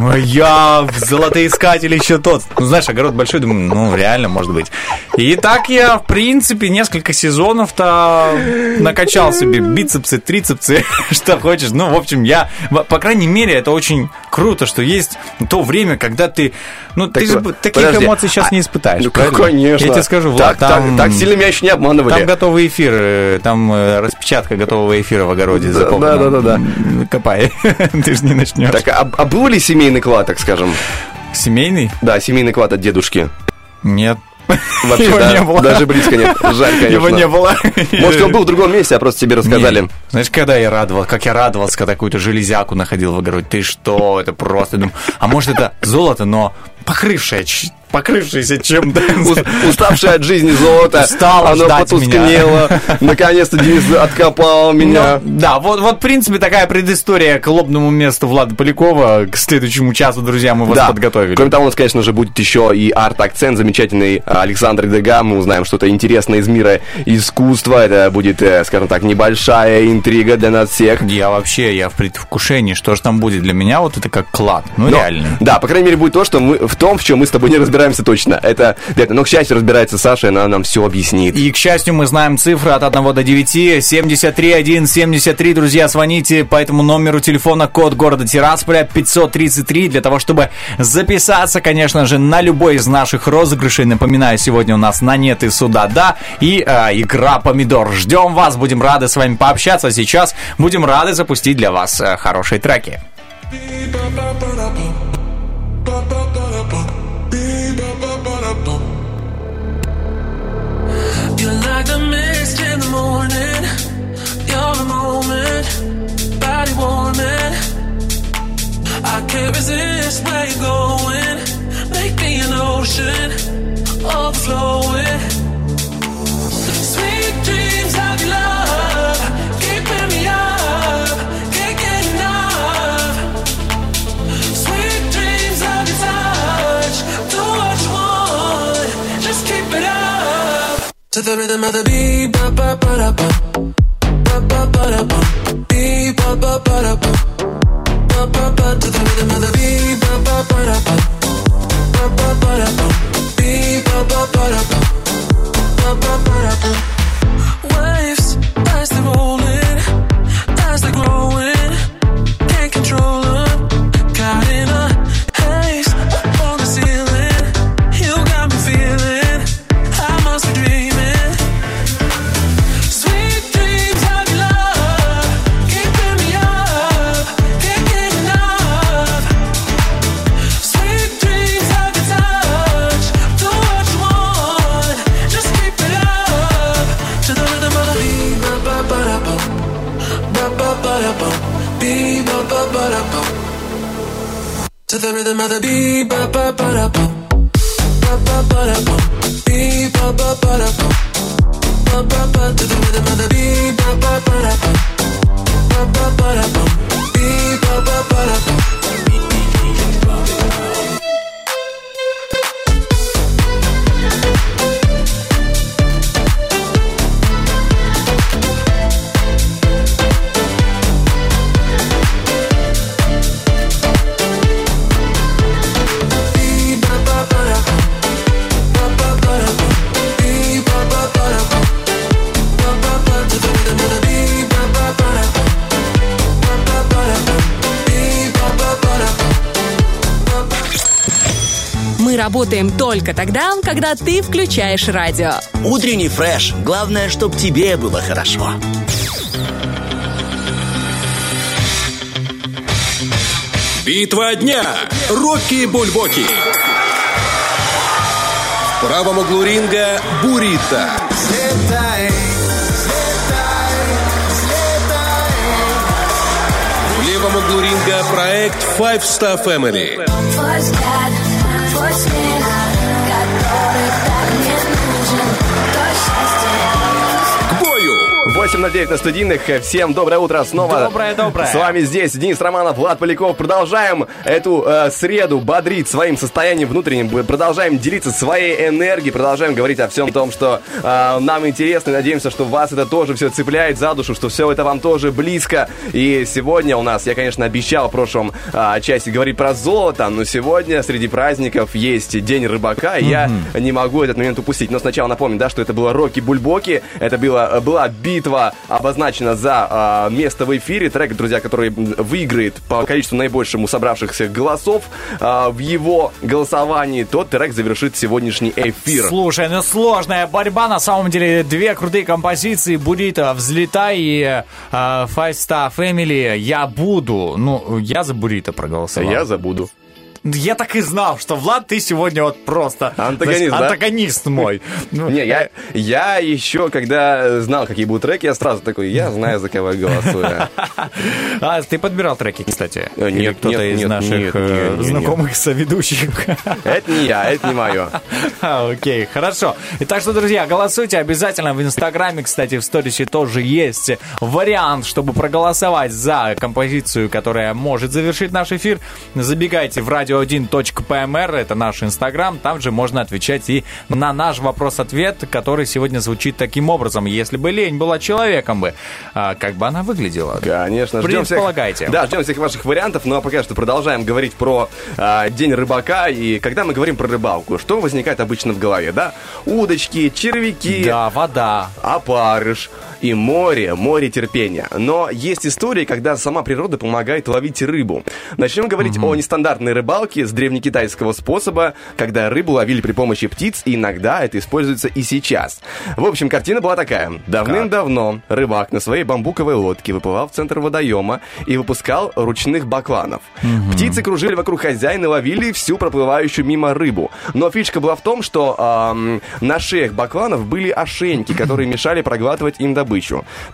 Ой, Я в золотоискатель еще тот. Ну, знаешь, огород большой, думаю, ну, реально, может быть. И так я, в принципе, несколько сезонов-то накачал себе бицепсы, трицепсы, *laughs* что хочешь. Ну, в общем, я, по крайней мере, это очень круто, что есть то время, когда ты, ну, ты же таких подожди, эмоций сейчас а- не испытаешь. Ну, правильно? конечно. Я тебе скажу, так, Влад, там... так, так сильно меня еще не обманывали. Там готовый эфир, э, там э, распечатка готового эфира в огороде Да, да, да, да, М, Копай, *laughs* ты же не начнешь. Так, а, а был ли семейный клад, так скажем? Семейный? Да, семейный клад от дедушки. Нет. Вообще, Его да, не было. даже близко нет. Жаль, конечно. Его не было. Может, он был в другом месте, а просто тебе рассказали. Не. Знаешь, когда я радовал, как я радовался, когда какую-то железяку находил в огороде. Ты что, это просто... А может, это золото, но покрывшее покрывшийся чем-то. *laughs* Ус- Уставший от жизни золото. Устал Оно потускнело. *laughs* Наконец-то Денис откопал меня. Ну, да, вот, вот, в принципе, такая предыстория к лобному месту Влада Полякова. К следующему часу, друзья, мы вас Да. подготовили. Кроме того, у нас, конечно же, будет еще и арт-акцент замечательный Александр Дега. Мы узнаем что-то интересное из мира искусства. Это будет, э, скажем так, небольшая интрига для нас всех. Я вообще, я в предвкушении, что же там будет для меня, вот это как клад. Ну, Но- реально. Да, по крайней мере, будет то, что мы в том, в чем мы с тобой не разбираемся точно. Это, это но, к счастью, разбирается Саша, и она нам все объяснит. И, к счастью, мы знаем цифры от 1 до 9. 73 1 73, друзья, звоните по этому номеру телефона, код города Тирасполя 533, для того, чтобы записаться, конечно же, на любой из наших розыгрышей. Напоминаю, сегодня у нас на нет и сюда да, и э, игра помидор. Ждем вас, будем рады с вами пообщаться. А сейчас будем рады запустить для вас э, хорошие треки. You're moment, body warming. I can't resist where you're going. Make me an ocean, overflowing. Sweet dreams of your love, keeping me up. To the rhythm of the beat, ba ba ba da ba только тогда, когда ты включаешь радио. Утренний фреш. Главное, чтоб тебе было хорошо. Битва дня. Рокки Бульбоки. В правом углу ринга Бурита. В левом углу ринга проект Five Star Family. Твой взгляд, твой смех, 8 на 9 на студийных. Всем доброе утро снова. Доброе, доброе. С вами здесь Денис Романов, Влад Поляков. Продолжаем эту э, среду бодрить своим состоянием внутренним. Продолжаем делиться своей энергией. Продолжаем говорить о всем том, что э, нам интересно. И надеемся, что вас это тоже все цепляет за душу, что все это вам тоже близко. И сегодня у нас, я, конечно, обещал в прошлом э, части говорить про золото, но сегодня среди праздников есть День рыбака, и я не могу этот момент упустить. Но сначала напомню, да, что это было Рокки Бульбоки, это было, была битва обозначена за э, место в эфире. Трек, друзья, который выиграет по количеству наибольшему собравшихся голосов э, в его голосовании, тот трек завершит сегодняшний эфир. Слушай, ну сложная борьба, на самом деле, две крутые композиции, Бурита, Взлетай и э, Five Star Family, Я буду, ну, я за Бурита проголосовал. Я забуду. Я так и знал, что, Влад, ты сегодня вот просто... Антагонист, знаешь, да? Антагонист мой. *laughs* Не, я, я еще, когда знал, какие будут треки, я сразу такой, я знаю, за кого я голосую. *laughs* А ты подбирал треки, кстати? Э, нет, кто-то нет, из наших э, знакомых *laughs* соведущих? Это не я, это не мое. А, Окей, хорошо. Итак, что, друзья, голосуйте обязательно в Инстаграме, кстати, в сторисе тоже есть вариант, чтобы проголосовать за композицию, которая может завершить наш эфир. Забегайте в radio1.pmr, это наш Инстаграм, там же можно отвечать и на наш вопрос-ответ, который сегодня звучит таким образом. Если бы лень была человеком бы, а, как бы она выглядела? Конечно, ждем всех, да, ждем всех ваших вариантов, ну а пока что продолжаем говорить про а, День рыбака, и когда мы говорим про рыбалку, что возникает обычно в голове, да? Удочки, червяки, Да, вода. опарыш и море, море терпения. Но есть истории, когда сама природа помогает ловить рыбу. Начнем говорить о нестандартной рыбалке с древнекитайского способа, когда рыбу ловили при помощи птиц, и иногда это используется и сейчас. В общем, картина была такая. Давным-давно рыбак на своей бамбуковой лодке выплывал в центр водоема и выпускал ручных бакланов. Птицы кружили вокруг хозяина и ловили всю проплывающую мимо рыбу. Но фишка была в том, что ам, на шеях бакланов были ошейники, которые мешали проглатывать им добычу.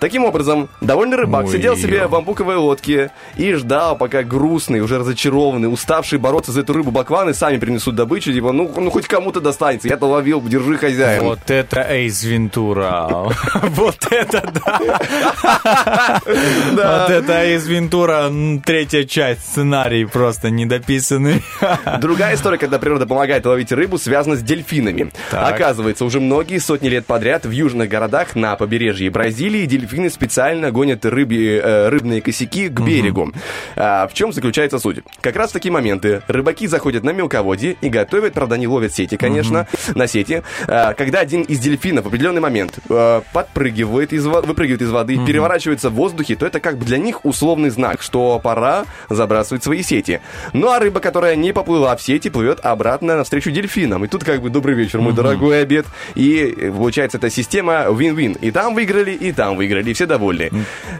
Таким образом, довольный рыбак Ой. сидел себе в бамбуковой лодке и ждал, пока грустный, уже разочарованный, уставший бороться за эту рыбу бакланы сами принесут добычу, типа, ну, ну хоть кому-то достанется. Я-то ловил, держи хозяин. Вот это Эйс Вентура. *laughs* Вот это да. Вот это Эйс Вентура, третья часть, сценарий просто недописанный. *laughs* Другая история, когда природа помогает ловить рыбу, связана с дельфинами. Оказывается, уже многие сотни лет подряд в южных городах на побережье Бразилии дельфины специально гонят рыбьи- э, рыбные косяки к берегу. А, в чем заключается суть? Как раз в такие моменты рыбаки заходят на мелководье и готовят, правда, они ловят сети, конечно, на сети. А, когда один из дельфинов в определенный момент э, подпрыгивает из, выпрыгивает из воды, переворачивается в воздухе, то это как бы для них условный знак, что пора забрасывать свои сети. Ну а рыба, которая не поплыла в сети, плывет обратно навстречу дельфинам. И тут как бы добрый вечер, мой дорогой обед. И э, получается эта система win-win. И там выиграли, и там выиграли, и все довольны.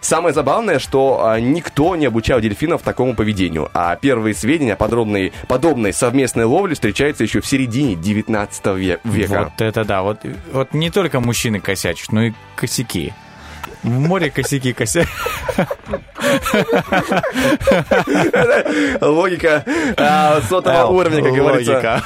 Самое забавное, что а, никто не обучал дельфинов такому поведению. А первые сведения о подробной, подобной совместной ловле встречаются еще в середине 19 ве- века. Вот это да. Вот, вот не только мужчины косячат, но и косяки. В море косяки косячат. Логика а, сотого уровня, как говорится. логика.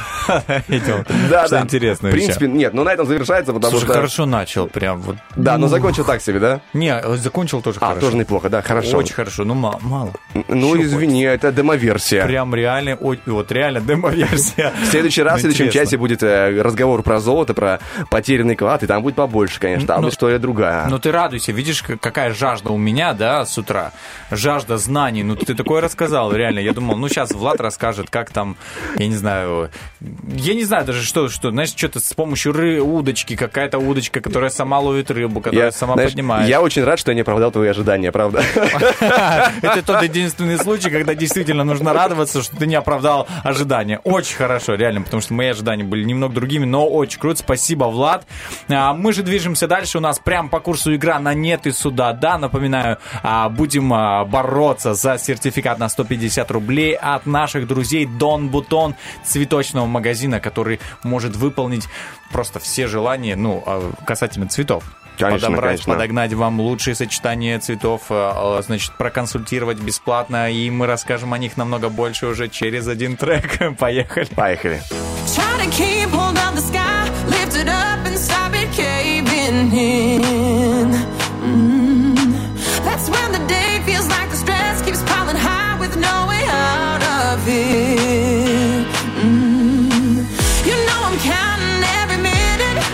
Да, да. интересное В принципе, нет, ну на этом завершается, потому что... хорошо начал, прям вот. Да, но Ну, закончил так себе, да? Не, закончил тоже А, хорошо. тоже неплохо, да, хорошо. Очень хорошо, ну мало. Ну, извини, это демоверсия. Прям реально, вот реально демо-версия. В следующий раз, в следующем интересно. часе будет э, разговор про золото, про потерянный клад, и там будет побольше, конечно. Там Ну, история другая. Ну ты радуйся, видишь, к- какая жажда у меня, да, с утра. Жажда знаний. Ну ты такое рассказал, реально. Я думал, ну сейчас Влад расскажет, как там, я не знаю, я не знаю даже, что, что знаешь, что-то с помощью ры, удочки, какая-то удочка, которая сама ловит рыбу, которая я, сама знаешь, поднимает. я очень рад, что я не оправдал твои ожидания, правда. *laughs* Это тот единственный случай, когда действительно нужно радоваться, что ты не оправдал ожидания. Очень хорошо, реально, потому что мои ожидания были немного другими, но очень круто. Спасибо, Влад. А, Мы же движемся дальше. У нас прям по курсу игра на нет и сюда. Да, напоминаю, а, будем а, бороться за сертификат на 150 рублей от наших друзей Дон Бутон цветочного магазина, который может выполнить просто все желания, ну, а, касательно цветов. Конечно, подобрать, конечно. подогнать вам лучшие сочетания цветов, значит, проконсультировать бесплатно, и мы расскажем о них намного больше уже через один трек. *laughs* Поехали. Поехали. Try to keep hold of the sky, lift it up and stop it caving in. Mm. You know I'm counting every minute,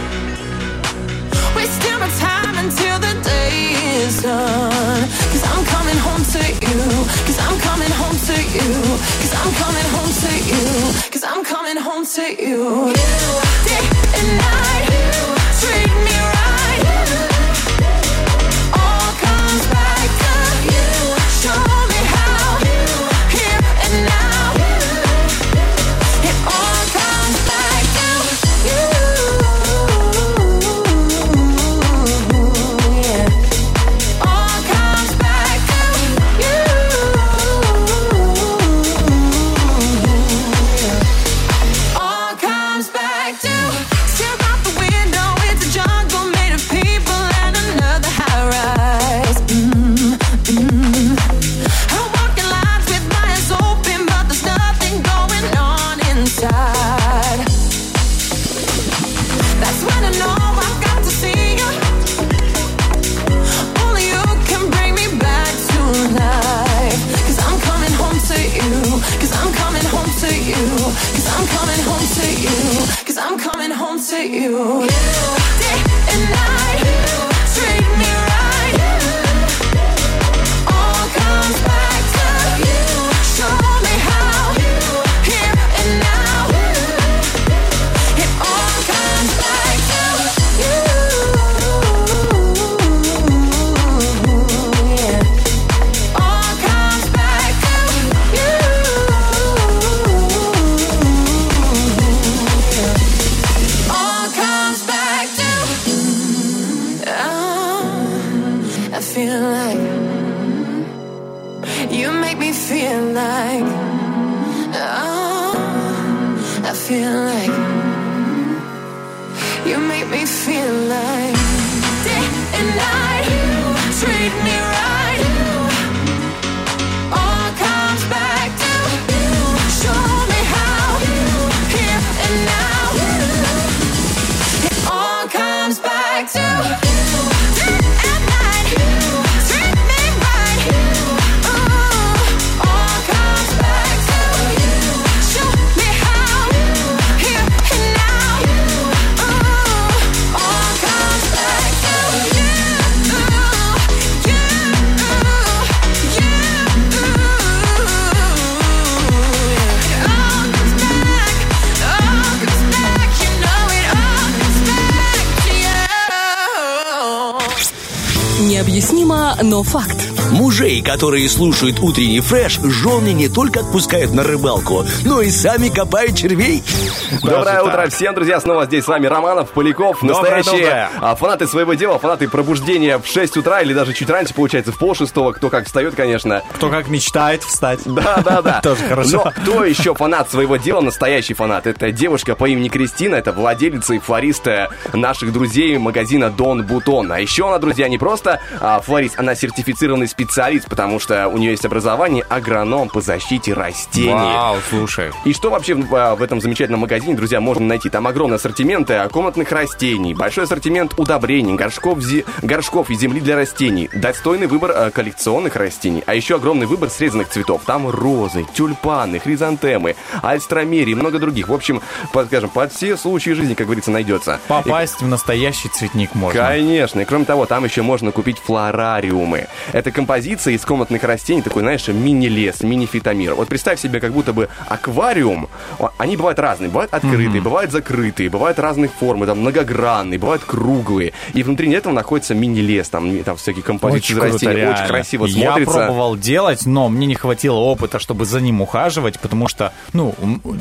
time until the day is done. Cause I'm coming home to you, cause I'm coming home to you, cause I'm coming home to you, cause I'm coming home to you. Day and night, you. in love. Но факт. Мужей, которые слушают утренний фреш, жены не только отпускают на рыбалку, но и сами копают червей. Доброе так. утро всем, друзья. Снова здесь с вами Романов, Поляков. Доброе, Настоящие доброе. а, фанаты своего дела, фанаты пробуждения в 6 утра или даже чуть раньше, получается, в пол шестого. Кто как встает, конечно. Кто как мечтает встать. *laughs* Да, да, да. *laughs* Тоже хорошо. Но кто еще фанат своего дела, настоящий фанат? Это девушка по имени Кристина, это владелица и флориста наших друзей магазина Дон Бутон. А еще она, друзья, не просто а, флорист, она сертифицированный специалист, потому что у нее есть образование агроном по защите растений. Вау, слушай. И что вообще в, а, в этом замечательном магазине, друзья, можно найти? Там огромный ассортимент комнатных растений, большой ассортимент удобрений, горшков, зе- горшков и земли для растений, достойный выбор э, коллекционных растений, а еще огромный выбор срезанных цветов. Там розы, тюльпаны, хризантемы, альстромерии и много других. В общем, под, скажем, под все случаи жизни, как говорится, найдется. Попасть в настоящий цветник можно. Конечно. И кроме того, там еще можно купить флорариумы. Это композиция из комнатных растений, такой, знаешь, мини-лес, мини-фитомир. Вот представь себе, как будто бы аквариум. Они бывают разные. Бывают открытые, бывают закрытые, бывают разных форм, там многогранные, бывают круглые. И внутри этого находится мини-лес, там, там всякие композиции из круто, растений. реально. Очень красиво Я смотрится. пробовал делать, но мне не хватило опыта, чтобы за ним ухаживать, потому что, ну,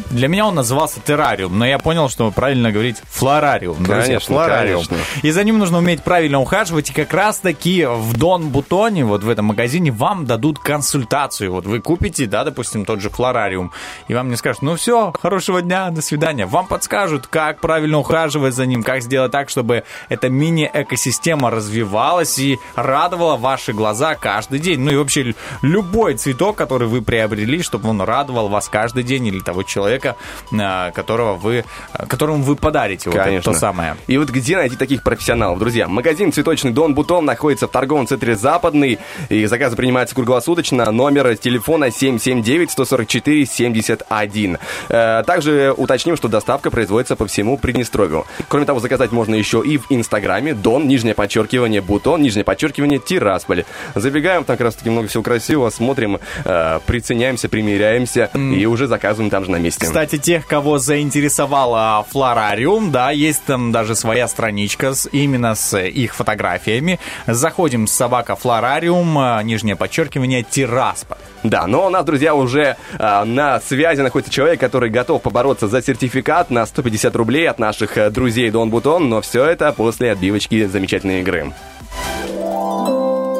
для меня он назывался террариум, но я понял, что правильно говорить флорариум. друзья, Конечно, флорариум. конечно. И за ним нужно уметь правильно ухаживать, и как раз-таки в Дон Бутоне, вот в этом магазине, вам дадут консультацию. Вот вы купите, да, допустим, тот же флорариум, и вам не скажут, ну все, хорошего дня, до свидания. Вам подскажут, как правильно ухаживать за ним, как сделать так, чтобы эта мини-экосистема развивалась и радовала ваши глаза каждый день. Ну и вообще любой цветок, который вы приобрели, чтобы он радовал вас каждый день или того человека, а, которого вы, которому вы подарите вот это Конечно. то самое. И вот где найти таких профессионалов, друзья? Магазин «Цветочный Дон Бутон» находится в торговом центре «Западный», и заказы принимаются круглосуточно. Номер телефона 779-144-71. Э, Также уточним, что доставка производится по всему Приднестровью. Кроме того, заказать можно еще и в Инстаграме «Дон», нижнее подчеркивание, «Бутон», нижнее подчеркивание, «Тирасполь». Забегаем, там как раз таки много всего красивого, смотрим, э, приценяемся, примеряемся и уже заказываем там же на месте. Кстати, тех, кого заинтересовала флорариум, да, есть там даже своя страничка с, именно с их фотографиями. Заходим с собака флорариум, а, нижнее подчеркивание, Тирасполь. Да, но у нас, друзья, уже а, на связи находится человек, который готов побороться за сертификат на 150 рублей от наших э, друзей Дон Бутон, но все это после отбивочки замечательной игры.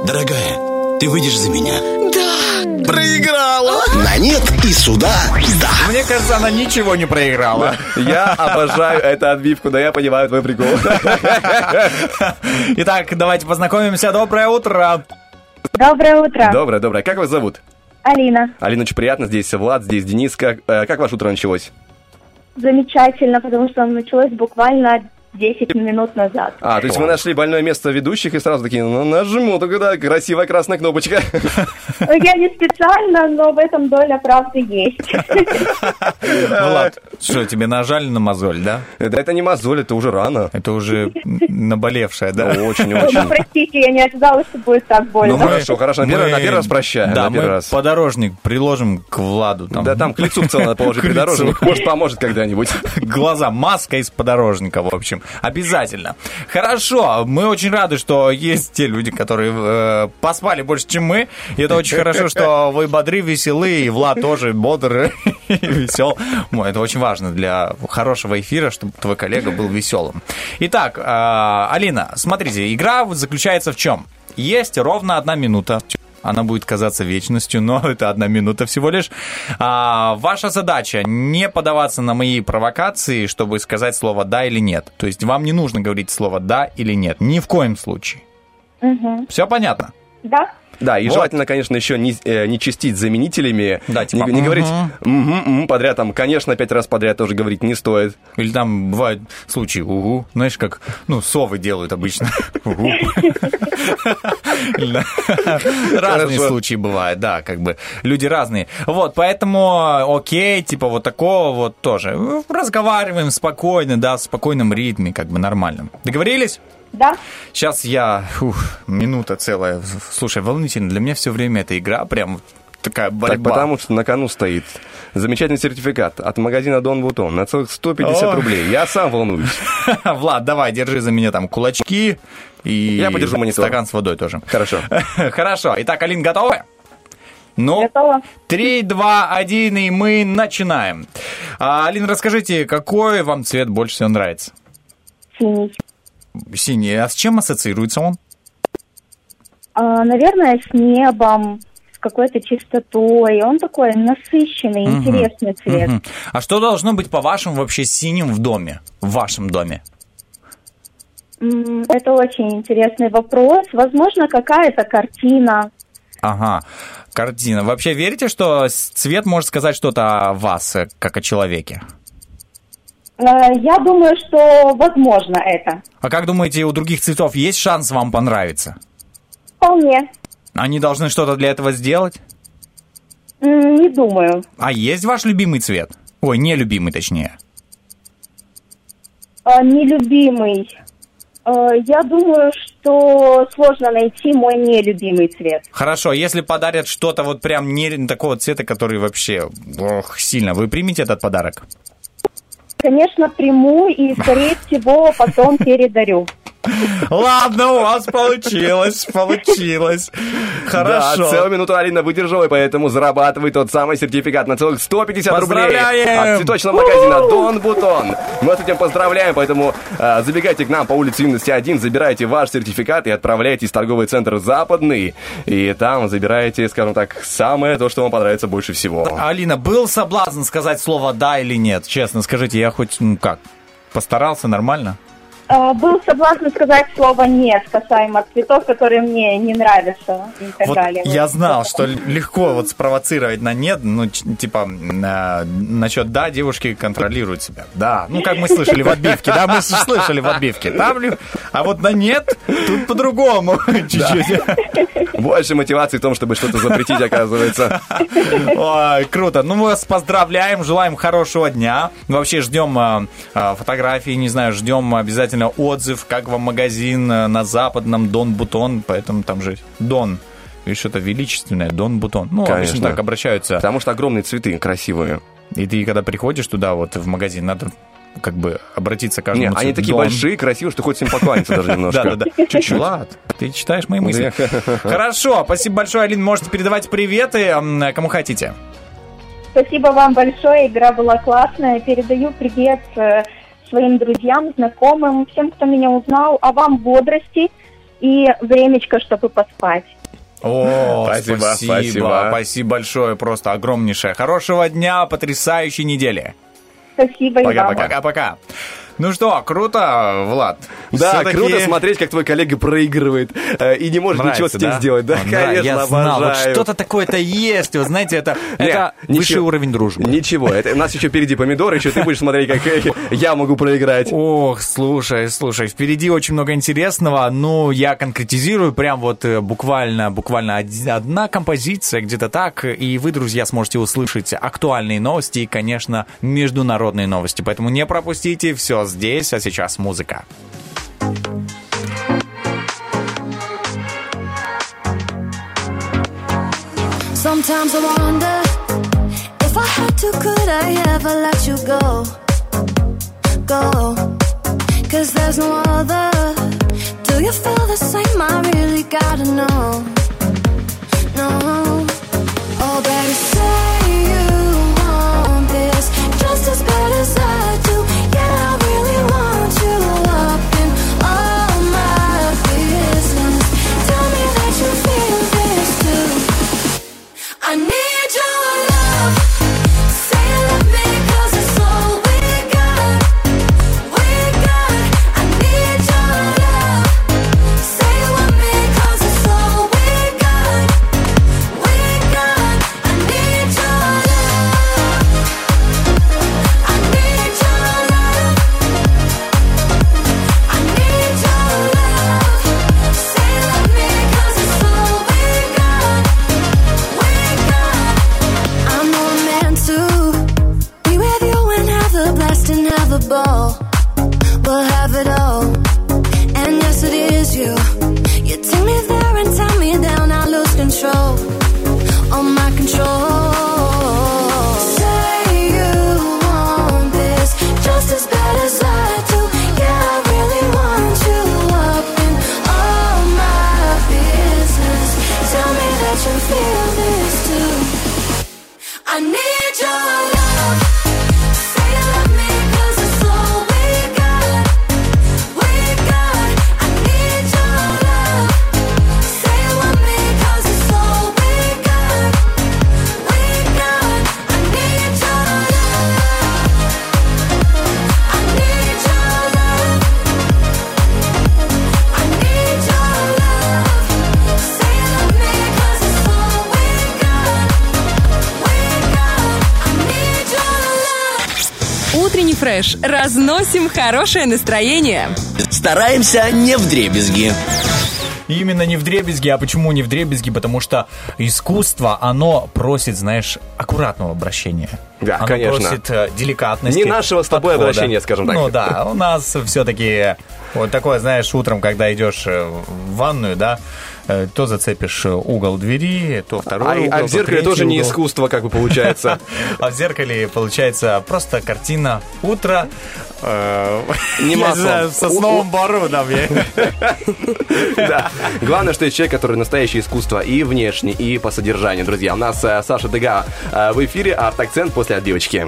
Дорогая, ты выйдешь за меня? Да. Проиграла! На нет и сюда да. Мне кажется, она ничего не проиграла. Я обожаю эту отбивку, да я понимаю твой прикол. *laughs* Итак, давайте познакомимся. Доброе утро. Доброе утро. Доброе, доброе. Как вас зовут? Алина. Алина, очень приятно. Здесь Влад, здесь Денис. Как, э, как ваше утро началось? Замечательно, потому что оно началось буквально 10 минут назад. А, то есть вы нашли больное место ведущих и сразу такие, ну нажму, тогда красивая красная кнопочка. Я не специально, но в этом доля правды есть. Влад, что, тебе нажали на мозоль, да? Да это не мозоль, это уже рано. Это уже наболевшая, да? Очень-очень. Ну, простите, я не ожидала, что будет так больно. Ну, хорошо, хорошо, на первый- раз прощаем, Да, мы раз. подорожник приложим к Владу. Там. Да там к лицу в целом надо положить К лицу. придорожник. Может, поможет когда-нибудь. Глаза, маска из подорожника, в общем. Обязательно. Хорошо, мы очень рады, что есть те люди, которые э, поспали больше, чем мы. И это очень хорошо, что вы бодры, веселы, и Влад тоже бодр *laughs* и весел. Это очень важно для хорошего эфира, чтобы твой коллега был веселым. Итак, э, Алина, смотрите, игра заключается в чем? Есть ровно одна минута. Она будет казаться вечностью, но *laughs* это одна минута всего лишь. А, ваша задача не подаваться на мои провокации, чтобы сказать слово да или нет. То есть вам не нужно говорить слово да или нет. Ни в коем случае. Мгм. Все понятно? Да? Да, и Вот. желательно, конечно, еще не, э, не чистить заменителями. Да, типа, не, не говорить. «мгм, мгм» подряд, там, конечно, пять раз подряд тоже говорить не стоит. Или там бывают случаи, угу, знаешь, как, ну, совы делают обычно. *laughs* Угу. Разные случаи бывают, да, как бы люди разные. Вот, поэтому, окей, типа вот такого вот тоже. Разговариваем спокойно, да, в спокойном ритме, как бы нормально. Договорились? Да. Сейчас я, фух, минута целая. Слушай, волнительно, для меня все время эта игра прям такая Так, борьба. потому что на кону стоит замечательный сертификат от магазина Дон Бутон на целых 150 О. рублей. Я сам волнуюсь. *laughs* Влад, давай, держи за меня там кулачки и Я подержу монитор. стакан с водой тоже. Хорошо. *laughs* Хорошо. Итак, Алин, готовы? Ну, Готова. 3, 2, 1, и мы начинаем. А, Алин, расскажите, какой вам цвет больше всего нравится? Синий. Синий. А с чем ассоциируется он? А, наверное, с небом, с какой-то чистотой. Он такой насыщенный, Мгм. интересный цвет. Мгм. А что должно быть, по-вашему, вообще синим в доме? В вашем доме? Это очень интересный вопрос. Возможно, какая-то картина. Ага, картина. Вообще верите, что цвет может сказать что-то о вас, э, как о человеке? Э, Я думаю, что возможно это. А как думаете, у других цветов есть шанс вам понравиться? Вполне. Они должны что-то для этого сделать? Не думаю. А есть ваш любимый цвет? Ой, нелюбимый, точнее. Э, Нелюбимый. Э, Я думаю, что сложно найти мой нелюбимый цвет. Хорошо, если подарят что-то вот прям не такого цвета, который вообще, ох, сильно, вы примете этот подарок? Конечно, приму и, скорее всего, потом передарю. Ладно, у вас получилось, получилось. Хорошо. Да, целую минуту Алина выдержала, и поэтому зарабатывает тот самый сертификат на целых 150 рублей Поздравляем! от цветочного магазина Дон Бутон. Мы с этим поздравляем, поэтому а, забегайте к нам по улице Юности 1, забирайте ваш сертификат и отправляйтесь в торговый центр Западный. И там забираете, скажем так, самое то, что вам понравится больше всего. Алина, был соблазн сказать слово «да» или нет? Честно, скажите, я хоть, ну как, постарался нормально? Э, Был соблазн сказать слово «нет» касаемо цветов, которые мне не нравятся и так Вот далее. я знал, что легко вот спровоцировать на нет, ну, типа, на- насчет да, девушки контролируют себя. Да, ну, как мы слышали в отбивке, да, мы слышали в отбивке. Там, а вот на нет, тут по-другому *laughs* чуть-чуть. Больше мотивации в том, чтобы что-то запретить, оказывается. Ой, круто. Ну, мы вас поздравляем, желаем хорошего дня. Вообще ждем а, а, фотографии, не знаю, ждем обязательно отзыв, как вам магазин а, на западном Дон Бутон, поэтому там же Дон. И что-то величественное, Дон Бутон. Ну, обычно Конечно. так обращаются. Потому что огромные цветы, красивые. И ты, когда приходишь туда, вот в магазин, надо как бы обратиться к каждому Не, они такие Дон. большие, красивые, что хочется им покланяться даже *laughs* немножко. Да, да, да. Чуть-чуть. Влад, ты читаешь мои мысли. *laughs* Хорошо, спасибо большое, Алин. Можете передавать приветы кому хотите. Спасибо вам большое, игра была классная. Передаю привет э, своим друзьям, знакомым, всем, кто меня узнал, а вам бодрости и времечко, чтобы поспать. О, Спасибо, спасибо, спасибо. спасибо большое, просто огромнейшее. Хорошего дня, потрясающей недели. Спасибо и вам. Пока-пока. Ну что, круто, Влад. Да, круто смотреть, как твой коллега проигрывает э, и не может нравится, ничего с этим да? сделать. Да, Он конечно, Я знал, вот обожаю. что-то такое-то есть. Вот знаете, это, *laughs* Не, это ничего. высший уровень дружбы. Ничего, это, у нас еще впереди помидоры, еще ты будешь смотреть, как я могу проиграть. Ох, слушай, слушай, впереди очень много интересного. Ну, я конкретизирую прям вот э, буквально, буквально од- одна композиция где-то так, и вы, друзья, сможете услышать актуальные новости и, конечно, международные новости. Поэтому не пропустите все здесь, а сейчас музыка. Sometimes I wonder if I had to, could I ever let you go? Go. Cause there's no other. Do you feel the same? I really gotta know. No. And yes, it is you. You take me there and tie me down. I lose control. All my control. Фреш. Разносим хорошее настроение. Стараемся не в дребезги. Именно не в дребезги, а почему не в дребезги? Потому что искусство, оно просит, знаешь, аккуратного обращения. Да, оно конечно. просит э, деликатности. Не нашего с тобой подхода. обращения, скажем так. Ну да, у нас все-таки вот такое, знаешь, утром, когда идешь э, в ванную, да, то зацепишь э, угол двери, то второй А, угол, а то в зеркале третий тоже не угол. искусство, как бы получается. *laughs* А в зеркале получается просто картина утра. э, *laughs* Не знаю, В сосновом бару, мне. *laughs* Да. Главное, что есть человек, который настоящее искусство и внешне, и по содержанию, друзья. У нас э, Саша Дега э, в эфире, арт-акцент после отбивочки.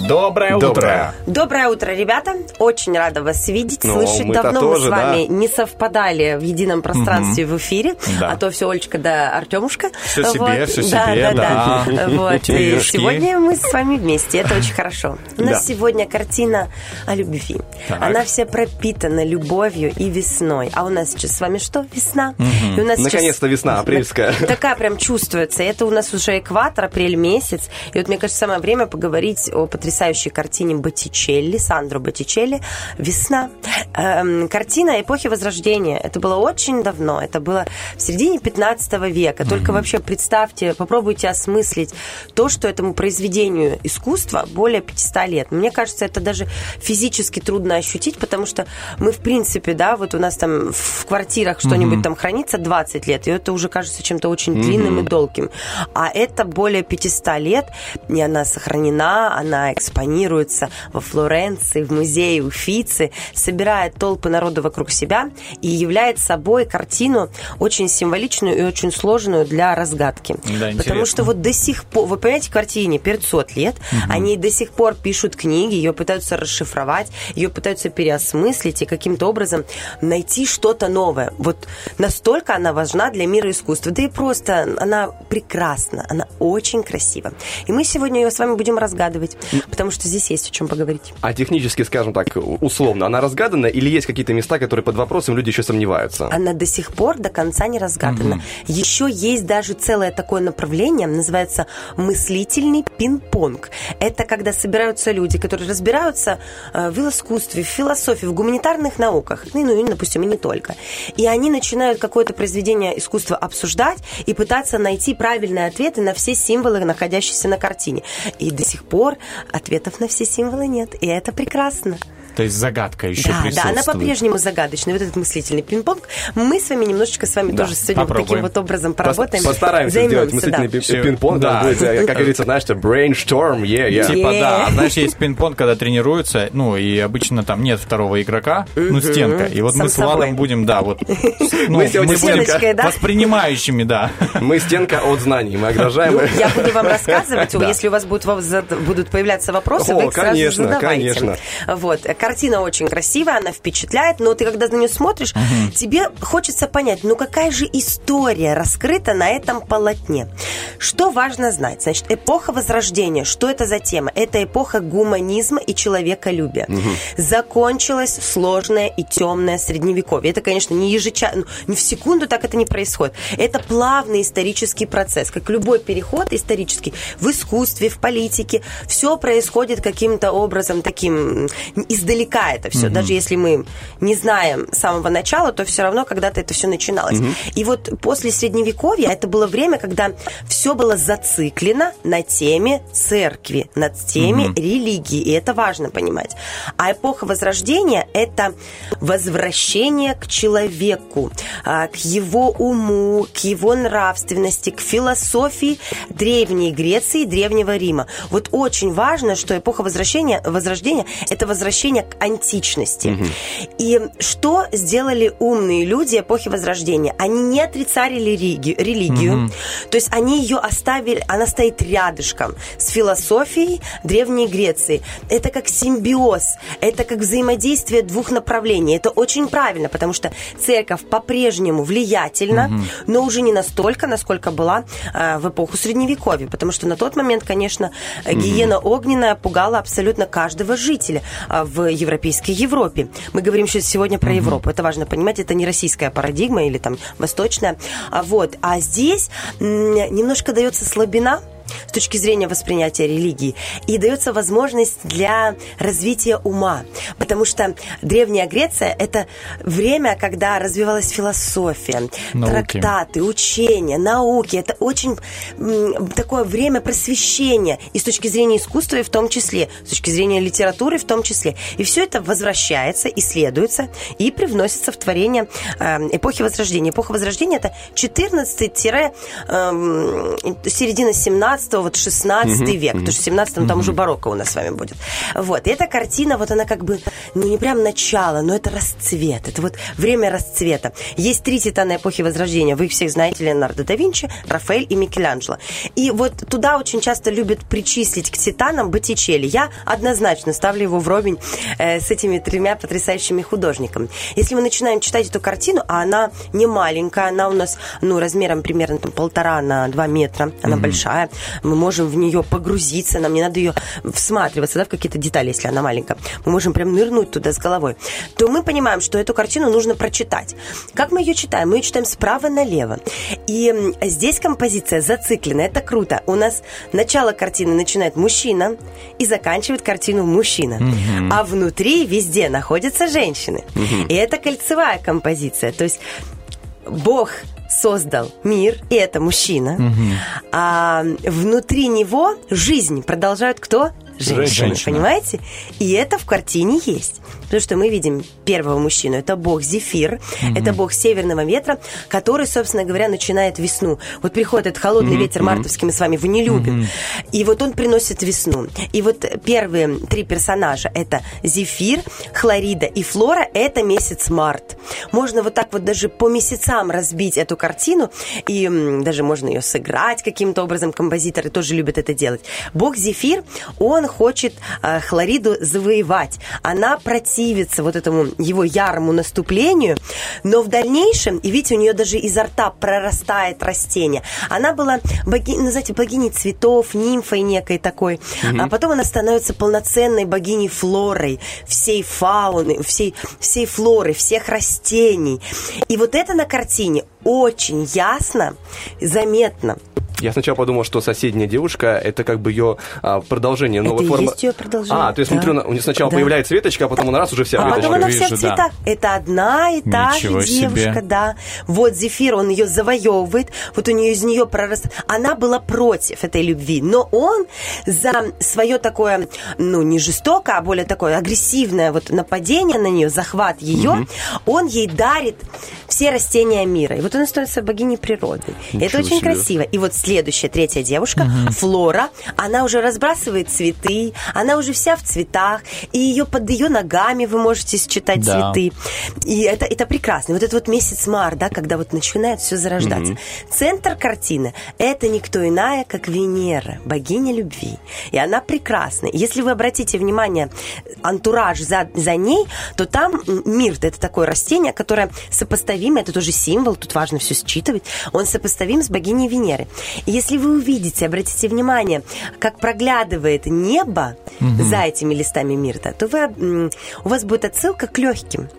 Доброе Доброе. Доброе утро, ребята. Очень рада вас видеть, Ну, слышать. Давно тоже, мы с вами да. не совпадали в едином пространстве в эфире. Да. А то все Олечка да Артемушка. Всё себе, всё себе, да. да. *laughs* Вот. И сегодня мы с вами вместе. Это очень хорошо. У нас Да. сегодня картина о любви. Так. Она вся пропитана любовью и весной. А у нас сейчас с вами что? Весна. И у нас сейчас- Наконец-то весна, апрельская. *laughs* Такая прям чувствуется. Это у нас уже экватор, апрель месяц. И вот мне кажется, самое время поговорить о потрясающей картине Боттичелли, Сандро Боттичелли «Весна». Эм, картина эпохи Возрождения. Это было очень давно. Это было в середине 15 века. Только вообще представьте, попробуйте осмыслить то, что этому произведению искусства более 500 лет. Мне кажется, это даже физически трудно ощутить, потому что мы, в принципе, да, вот у нас там в квартирах что-нибудь там хранится 20 лет, и это уже кажется чем-то очень длинным и долгим. А это более 500 лет, и она сохранена, она экспонируется во Флоренции, в музее Уфицы, собирает толпы народа вокруг себя и является собой картину очень символичную и очень сложную для разгадки. Да, Потому интересно. что вот до сих пор, вы понимаете, картине 500 лет, Мгм. они до сих пор пишут книги, ее пытаются расшифровать, ее пытаются переосмыслить и каким-то образом найти что-то новое. Вот настолько она важна для мира искусства. Да и просто она прекрасна, она очень красива. И мы сегодня ее с вами будем разгадывать, потому что здесь есть о чем поговорить. А технически, скажем так, условно, она разгадана или есть какие-то места, которые под вопросом люди еще сомневаются? Она до сих пор до конца не разгадана. Мгм. Еще есть даже целое такое направление, называется мыслительный пинг-понг. Это когда собираются люди, которые разбираются э, в искусстве, в философии, в гуманитарных науках, ну, и, ну, и, допустим, и не только. И они начинают какое-то произведение искусства обсуждать и пытаться найти правильные ответы на все символы, находящиеся на картине. И до сих пор ответов на все символы нет. И это прекрасно. То есть загадка еще Да, да, присутствует. она по-прежнему загадочная. Вот этот мыслительный пинг-понг. Мы с вами немножечко с вами Да, тоже сегодня вот таким попробуем. вот образом поработаем. Пос- Постараемся займемся, сделать мыслительный да. пи- пинг-понг. Да. будет, как говорится, знаешь, что brainstorm, yeah, yeah. Типа, да. А знаешь, есть пинг-понг, когда тренируются, ну, и обычно там нет второго игрока, ну, стенка. И вот Сам мы с Владом собой. будем, да, вот, ну, Мы сегодня будем да? воспринимающими, да. Мы стенка от знаний, мы огражаем. Ну, я буду вам рассказывать, Да. если у вас будут, будут появляться вопросы, О, вы их сразу конечно, задавайте. конечно. Вот. Картина очень красивая, она впечатляет, но ты когда на нее смотришь, Мгм. тебе хочется понять, ну какая же история раскрыта на этом полотне. Что важно знать? Значит, эпоха Возрождения, что это за тема? Это эпоха гуманизма и человеколюбия. Закончилось сложное и темное средневековье. Это, конечно, не ежечасно, не в секунду так это не происходит. Это плавный исторический процесс, как любой переход исторический в искусстве, в политике. Все происходит каким-то образом таким м, издалека это все. Мгм. Даже если мы не знаем с самого начала, то все равно когда-то это все начиналось. Мгм. И вот после средневековья это было время, когда все было зациклено на теме церкви, на теме Мгм. религии. И это важно понимать. А эпоха Возрождения – это возвращение к человеку, а, к его уму, к его нравственности, к философии Древней Греции, Древнего Рима. Вот очень важно, что эпоха Возрождения, Возрождения – это возвращение к античности. И что сделали умные люди эпохи Возрождения? Они не отрицали религию, религию Мгм. то есть они ее оставили, она стоит рядышком с философией Древней Греции. Это как симбиоз, это как взаимодействие двух направлений. Это очень правильно, потому что церковь по-прежнему влиятельна, Мгм. но уже не настолько, насколько была э, в эпоху Средневековья. Потому что на тот момент, конечно, э, гиена огненная пугала абсолютно каждого жителя э, в европейской Европе. Мы говорим сейчас сегодня про Европу. Это важно понимать, это не российская парадигма или там восточная. А вот, а здесь немножко дается слабина с точки зрения воспринятия религии. И дается возможность для развития ума. Потому что Древняя Греция – это время, когда развивалась философия, Науки. трактаты, учения, науки. Это очень такое время просвещения. И с точки зрения искусства и в том числе, с точки зрения литературы в том числе. И все это возвращается, исследуется и привносится в творение э, эпохи Возрождения. Эпоха Возрождения – это 14 эм, середина 17 вот 16 Мгм, век. мгм. Потому что в 17 там Мгм. уже барокко у нас с вами будет. Вот. И эта картина, вот она как бы, ну не прям начало, но это расцвет. Это вот время расцвета. Есть три титана эпохи Возрождения. Вы их всех знаете. Леонардо да Винчи, Рафаэль и Микеланджело. И вот туда очень часто любят причислить к титанам Боттичелли. Я однозначно ставлю его вровень э, с этими тремя потрясающими художниками. Если мы начинаем читать эту картину, а она не маленькая, она у нас, ну, размером примерно там полтора на два метра, она Мгм. большая, мы можем в нее погрузиться, нам не надо ее всматриваться, да, в какие-то детали, если она маленькая. Мы можем прям нырнуть туда с головой. То мы понимаем, что эту картину нужно прочитать. Как мы ее читаем? Мы ее читаем справа налево. И здесь композиция зациклена, это круто. У нас начало картины начинает мужчина и заканчивает картину мужчина. Мгм. А внутри везде находятся женщины. Мгм. И это кольцевая композиция. То есть Бог создал мир, и это мужчина. А внутри него жизнь продолжают кто? Женщины, Женщина. понимаете? И это в картине есть. Потому что мы видим первого мужчину, это бог Зефир, Мгм. это бог северного ветра, который, собственно говоря, начинает весну. Вот приходит этот холодный Мгм, ветер мартовский, мы с вами его не любим. Мгм. И вот он приносит весну. И вот первые три персонажа это Зефир, Хлорида и Флора это месяц март. Можно вот так вот даже по месяцам разбить эту картину, и даже можно ее сыграть каким-то образом. Композиторы тоже любят это делать. Бог Зефир, он хочет э, Хлориду завоевать. Она противится вот этому его ярому наступлению, но в дальнейшем, и видите, у нее даже изо рта прорастает растение. Она была, боги, ну, знаете, богиней цветов, нимфой некой такой. Мгм. А потом она становится полноценной богиней флорой, всей фауны, всей, всей флоры, всех растений. И вот это на картине очень ясно, заметно. Я сначала подумал, что соседняя девушка это как бы ее а, продолжение, новая это и форма. есть ее продолжение. А, то есть Да. смотрю, у нее сначала Да. появляется веточка, а потом она раз уже вся А веточка. потом она вся в цветах. Это одна и та Ничего же девушка, себе. да. Вот Зефир, он ее завоевывает, вот у нее из нее прорастает. Она была против этой любви, но он за свое такое, ну, не жестокое, а более такое агрессивное вот нападение на нее, захват ее, Мгм. он ей дарит все растения мира. И вот она становится богиней природы. И это Ничего очень себе. красиво. И вот следующая, третья девушка, Мгм. Флора, она уже разбрасывает цветы, она уже вся в цветах, и ее под ее ногами вы можете считать Да. цветы. И это, это прекрасно. Вот этот вот месяц март, да, когда вот начинает все зарождаться. Мгм. Центр картины – это никто иная, как Венера, богиня любви. И она прекрасна. Если вы обратите внимание, антураж за, за ней, то там м, мирт – это такое растение, которое сопоставимо, это тоже символ, тут важно все считывать, он сопоставим с богиней Венеры. Если вы увидите, обратите внимание, как проглядывает небо Мгм. за этими листами мирта, то вы, у вас будет отсылка к легким.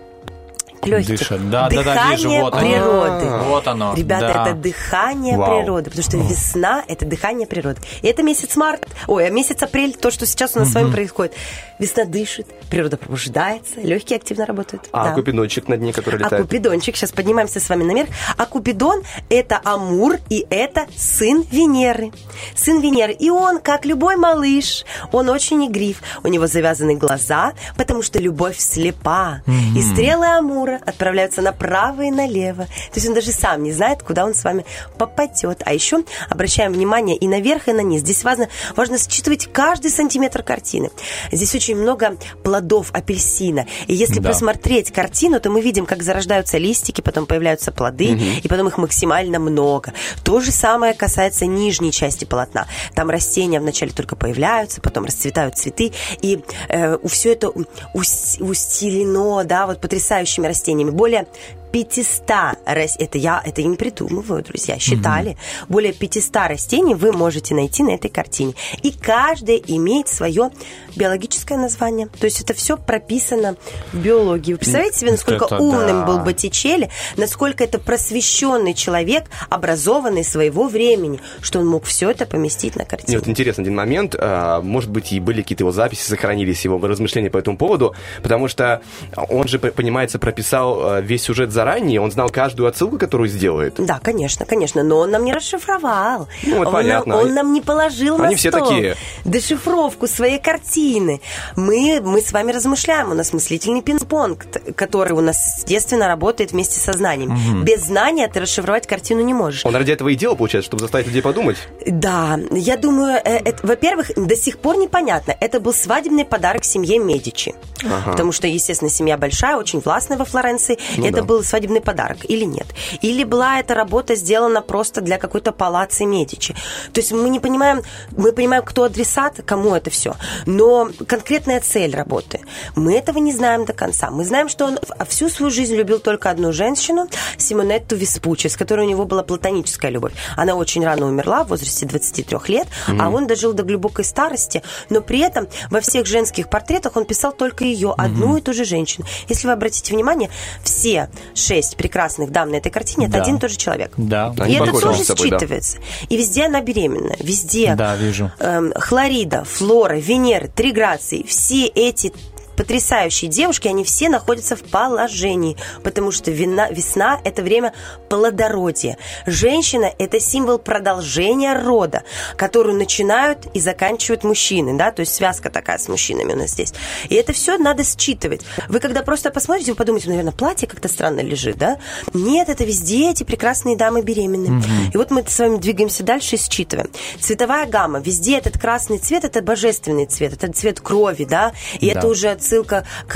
К легким. Дышат. Да, да, да, вижу, Дыхание вот оно. природы. Вот оно, Ребята, да. это дыхание Вау. природы, потому что весна это дыхание природы. И это месяц март, ой, а месяц апрель, то, что сейчас у нас с вами происходит. Весна дышит, природа пробуждается, легкие активно работают. А Да. купидончик на дне, который А летает. Купидончик, сейчас поднимаемся с вами наверх. А Купидон – это Амур, и это сын Венеры. Сын Венеры. И он, как любой малыш, он очень игрив. У него завязаны глаза, потому что любовь слепа. Мгм. И стрелы Амура отправляются направо и налево. То есть он даже сам не знает, куда он с вами попадет. А еще обращаем внимание и наверх, и на низ. Здесь важно, важно считывать каждый сантиметр картины. Здесь очень много плодов апельсина. И если Да. просмотреть картину, то мы видим, как зарождаются листики, потом появляются плоды, Мгм. и потом их максимально много. То же самое касается нижней части полотна. Там растения вначале только появляются, потом расцветают цветы, и э, все это ус- устелено, да, вот потрясающими растениями. Более 500 рас- это я это не придумываю, друзья, считали. Более 500 растений вы можете найти на этой картине. И каждое имеет свое биологическое название. То есть это все прописано в биологии. Вы представляете себе, насколько Это умным да. был Боттичелли, насколько это просвещенный человек, образованный своего времени, что он мог все это поместить на картину. Мне вот интересный один момент. а, Может быть, и были какие-то его записи, сохранились его размышления по этому поводу, потому что он же, понимается, прописал а, весь сюжет заранее, он знал каждую отсылку, которую сделает. Да, конечно, конечно, но он нам не расшифровал. Ну, это он, понятно. Нам, он нам не положил на Они все стол такие. дешифровку своей картины. Мы, мы с вами размышляем, у нас мыслительный пинг-понг, который у нас, естественно, работает вместе со знанием. Мгм. Без знания ты расшифровать картину не можешь. Он ради этого и делал, получается, чтобы заставить людей подумать. Да, я думаю, э, это- во-первых, до сих пор непонятно. Это был свадебный подарок семье Медичи. Ага. Потому что, естественно, семья большая, очень властная во Флоренции. Ну это да. был свадебный подарок или нет? Или была эта работа сделана просто для какой-то палации Медичи? То есть мы не понимаем, мы понимаем, кто адресат, кому это все. Но конкретная цель работы, мы этого не знаем до конца. Мы знаем, что он всю свою жизнь любил только одну женщину, Симонетту Веспуччи, с которой у него была платоническая любовь. Она очень рано умерла, в возрасте 23 лет, а Мгм. он дожил до глубокой старости, но при этом во всех женских портретах он писал только ее, одну и ту же женщину. Если вы обратите внимание, все шесть прекрасных дам на этой картине это Да. один и тот же человек. Да. и это тоже считывается. И везде она беременна. Везде Да, вижу. эм, Хлорида, Флора, Венера, три грации. Все эти потрясающие девушки, они все находятся в положении, потому что вина- весна – это время плодородия. Женщина – это символ продолжения рода, которую начинают и заканчивают мужчины, да, то есть связка такая с мужчинами у нас здесь. И это все надо считывать. Вы когда просто посмотрите, вы подумаете, наверное, платье как-то странно лежит, да? Нет, это везде эти прекрасные дамы беременны. Мгм. И вот мы с вами двигаемся дальше и считываем. Цветовая гамма. Везде этот красный цвет – это божественный цвет, это цвет крови, да? И Да. это уже отсылка к,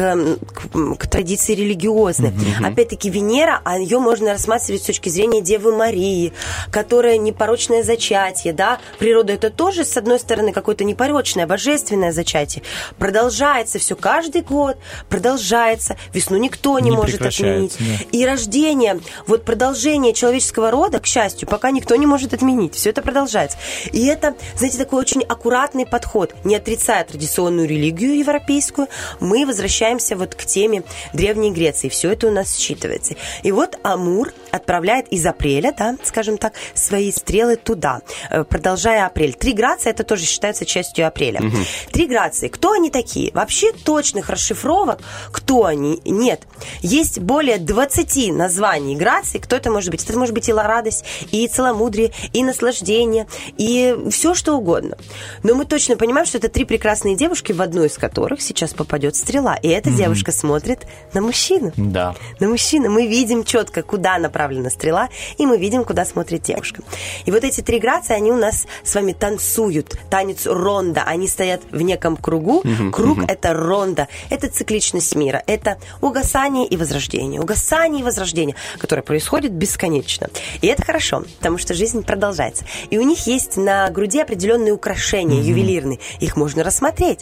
к- к традиции религиозной. Опять-таки Венера, а ее можно рассматривать с точки зрения Девы Марии, которая непорочное зачатие, да? Природа это тоже, с одной стороны, какое-то непорочное, божественное зачатие. Продолжается все каждый год, продолжается. Весну никто не, Не может отменить. нет. И рождение, вот продолжение человеческого рода, к счастью, пока никто не может отменить. Все это продолжается. И это, знаете, такой очень аккуратный подход. Не отрицая традиционную религию европейскую, мы возвращаемся вот к теме Древней Греции. Все это у нас считывается. И вот Амур отправляет из апреля, да, скажем так, свои стрелы туда, э, продолжая апрель. Три грации, это тоже считается частью апреля. Мгм. Три грации. Кто они такие? Вообще точных расшифровок, кто они, нет. Есть более 20 названий граций. Кто это может быть? Это может быть и радость, и целомудрие, и наслаждение, и все что угодно. Но мы точно понимаем, что это три прекрасные девушки, в одну из которых сейчас попадет стрела. И эта Мгм. девушка смотрит на мужчину. Да. На мужчину. Мы видим четко, куда направлена стрела, и мы видим, куда смотрит девушка. И вот эти три грации, они у нас с вами танцуют. Танец ронда. Они стоят в неком кругу. Мгм, Круг мгм. это ронда. Это цикличность мира. Это угасание и возрождение. Угасание и возрождение, которое происходит бесконечно. И это хорошо, потому что жизнь продолжается. И у них есть на груди определенные украшения Мгм. ювелирные. Их можно рассмотреть.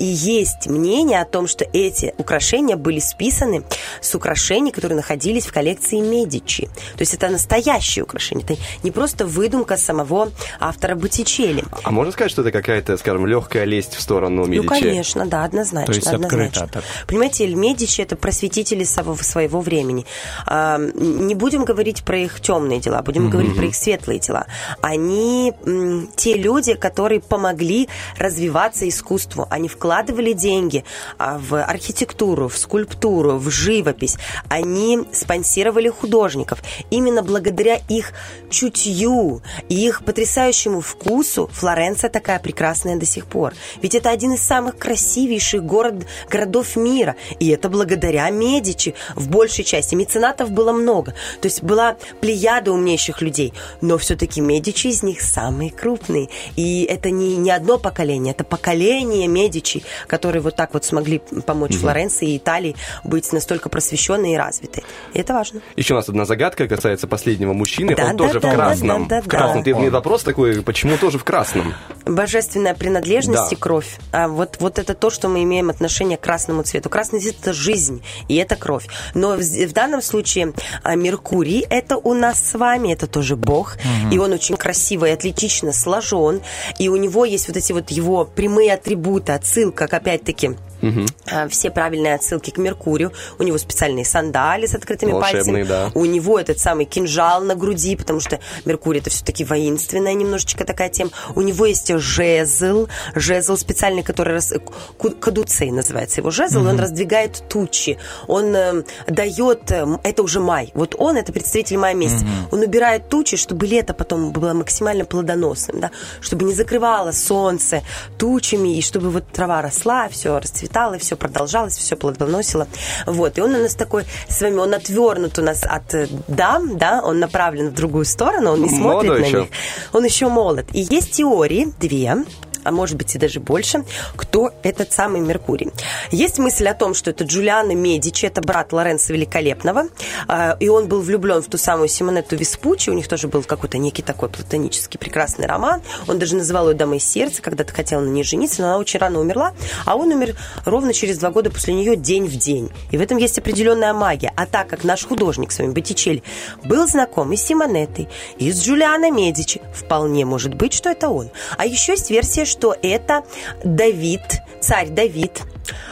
И есть мнение о том, что эти украшения были списаны с украшений, которые находились в коллекции Медичи. То есть это настоящие украшения. Это не просто выдумка самого автора Боттичелли. А можно сказать, что это какая-то, скажем, легкая лесть в сторону Медичи? Ну, конечно, да, однозначно. То есть однозначно. открыто так. Понимаете, Медичи это просветители своего, своего времени. А, не будем говорить про их темные дела, будем Мгм. говорить про их светлые дела. Они те люди, которые помогли развиваться искусству. Они вкладывали деньги в архитектуру, в скульптуру, в живопись. Они спонсировали художников. Именно благодаря их чутью и их потрясающему вкусу Флоренция такая прекрасная до сих пор. Ведь это один из самых красивейших город, городов мира. И это благодаря Медичи в большей части. Меценатов было много. То есть была плеяда умнейших людей. Но все-таки Медичи из них самые крупные. И это не, не одно поколение, это поколение Медичи, которые вот так вот смогли помочь Мгм. Флоренции и Италии быть настолько просвещенной и развитой. И это важно. Еще у нас одна загадка касается последнего мужчины. Да, Он да, тоже да, в красном. да, да, в красном. да. Ты мне вопрос такой, почему тоже в красном? Божественная принадлежность Да. и кровь. А вот, вот это то, что мы имеем отношение к красному цвету. Красный цвет это жизнь, и это кровь. Но в, в данном случае а, Меркурий это у нас с вами, это тоже Бог. Мгм. И он очень красиво и атлетично сложен. И у него есть вот эти вот его прямые атрибуты, отсылка, к, опять-таки, а, все правильные отсылки к Меркурию. У него специальные сандали с открытыми Волшебные, пальцами. да. У него этот самый кинжал на груди, потому что Меркурий это все-таки воинственная немножечко такая тема. У него есть жезл, жезл специальный, который раз... кадуцей называется его жезл, он раздвигает тучи. Он э, дает, э, это уже май. Вот он это представитель мая месяца. Он убирает тучи, чтобы лето потом было максимально плодоносным, да, чтобы не закрывало солнце тучами, и чтобы вот трава росла, все расцветало, все продолжалось, все плодоносило. Вот, и он у нас такой с вами, он отвернут у нас от э, дам, да, он направлен в другую сторону, он не смотрит Молодой на еще. них. Он еще молод. И есть теории, две, а может быть и даже больше, кто этот самый Меркурий. Есть мысль о том, что это Джулиано Медичи, это брат Лоренцо Великолепного, а, и он был влюблен в ту самую Симонетту Веспуччи, у них тоже был какой-то некий такой платонический прекрасный роман, он даже называл ее «Дамой сердца», когда-то хотел на ней жениться, но она очень рано умерла, а он умер ровно через два года после нее день в день. И в этом есть определенная магия. А так как наш художник с вами Боттичелли был знаком и с Симонеттой, и с Джулиано Медичи, вполне может быть, что это он. А еще есть версия, что это Давид, царь Давид,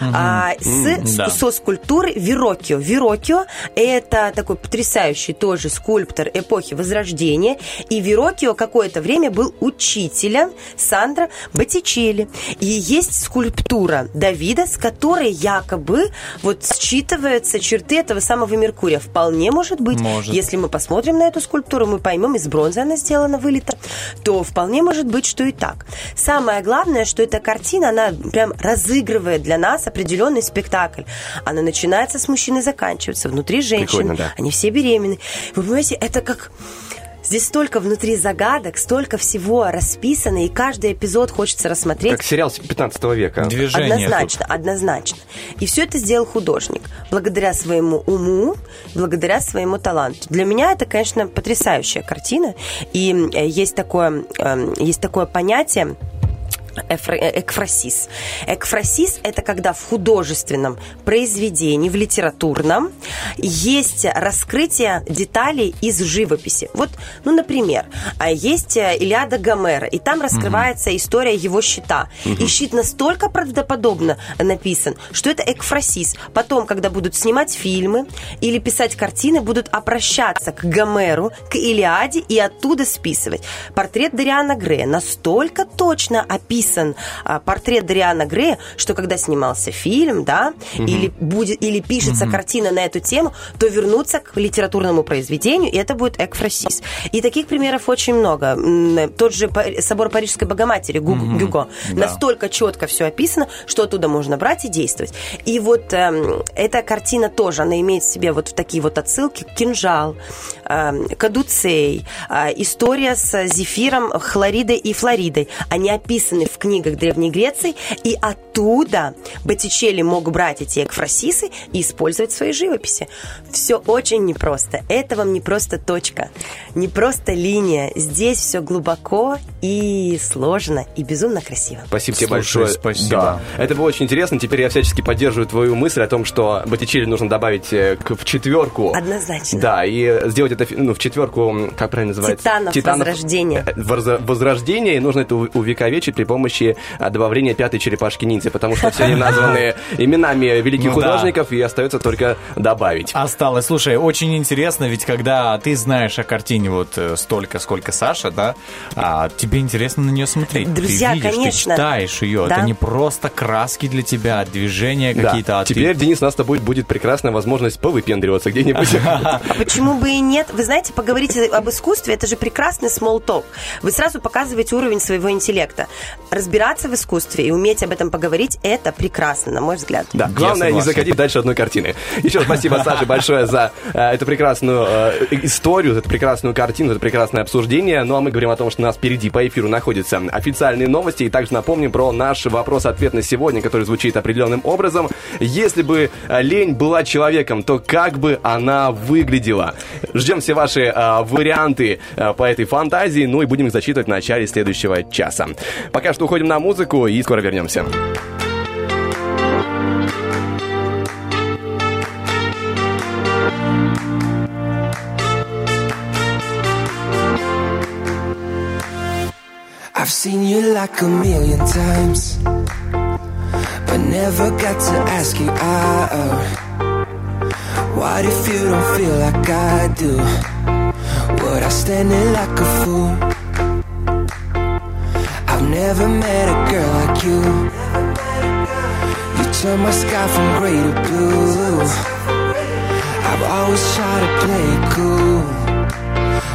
а, с, М, с- да. со скульптуры Верокио. Верокио – это такой потрясающий тоже скульптор эпохи Возрождения. И Верокио какое-то время был учителем Сандро Боттичелли. И есть скульптура Давида, с которой якобы вот считываются черты этого самого Меркурия. Вполне может быть. Может. Если мы посмотрим на эту скульптуру, мы поймем, из бронзы она сделана, вылита, то вполне может быть, что и так. Самое главное, что эта картина, она прям разыгрывает для нас определенный спектакль. Она начинается с мужчины, заканчивается внутри женщины. Да. Они все беременны. Вы понимаете, это как... Здесь столько внутри загадок, столько всего расписано, и каждый эпизод хочется рассмотреть. Как сериал 15 века. Однозначно, однозначно. И все это сделал художник. Благодаря своему уму, благодаря своему таланту. Для меня это, конечно, потрясающая картина. И э, есть такое, эм, есть такое понятие экфрасис. Экфрасис – это когда в художественном произведении, в литературном, есть раскрытие деталей из живописи. Вот, ну, например, а, есть э, Илиада Гомера, и там раскрывается история его щита. И щит настолько правдоподобно написан, что это экфрасис. Потом, когда будут снимать фильмы или писать картины, будут обращаться к Гомеру, к Илиаде и оттуда списывать. Портрет Дариана Грея настолько точно описан а, портрет Дариана Грея, что когда снимался фильм, да, Мгм. или будет или пишется Мгм. картина на эту тему, то вернуться к литературному произведению, и это будет экфрасис. И таких примеров очень много. Тот же собор Парижской Богоматери. Гюго. Да. Настолько четко все описано, что оттуда можно брать и действовать. И вот эм, эта картина тоже, она имеет в себе вот такие вот отсылки. Кинжал, эм, Кадуцей, э, история с Зефиром, Хлоридой и Флоридой. Они описаны в книгах Древней Греции, и оттуда Боттичелли мог брать эти экфрасисы и использовать в своей живописи. Все очень непросто. Это вам не просто точка, не просто линия. Здесь все глубоко и сложно, и безумно красиво. Спасибо тебе Слушай, большое. спасибо. Да. Это было очень интересно. Теперь я всячески поддерживаю твою мысль о том, что Боттичелли нужно добавить э, к- в четверку. Однозначно. Да, и сделать это ну, в четверку, как правильно называется? Титанов Возрождения. э, Возрождения. И нужно это увековечить при помощи а, добавления пятой черепашки ниндзя, потому что все они *laughs* названы именами великих Ну да. художников, и остается только добавить. Осталось. Слушай, очень интересно, ведь когда ты знаешь о картине вот э, столько, сколько Саша, да, а, тебе интересно на нее смотреть. Друзья, ты видишь, конечно. ты читаешь ее. Да. Это не просто краски для тебя, движения какие-то. А ты- Теперь, Денис, у нас с тобой будет прекрасная возможность повыпендриваться где-нибудь. *laughs* А почему бы и нет? Вы знаете, поговорить об искусстве, это же прекрасный small talk. Вы сразу показываете уровень своего интеллекта. Разбираться в искусстве и уметь об этом поговорить, это прекрасно, на мой взгляд. Да, главное не закатить дальше одной картины. Еще раз спасибо, Саше, большое за э, эту прекрасную э, историю, за эту прекрасную картину, за это прекрасное обсуждение. Ну а мы говорим о том, что у нас впереди по эфиру находятся официальные новости. И также напомним про наш вопрос-ответ на сегодня, который звучит определенным образом. Если бы э, лень была человеком, то как бы она выглядела? Ждем все ваши э, варианты э, по этой фантазии, ну и будем их зачитывать в начале следующего часа. Пока что уходим на музыку и скоро вернемся. I've seen you like a million times, but never got to ask you out. What if you don't feel like I do? Would I stand there like a fool? Never met a girl like you. You turn my sky from gray to blue. I've always tried to play it cool,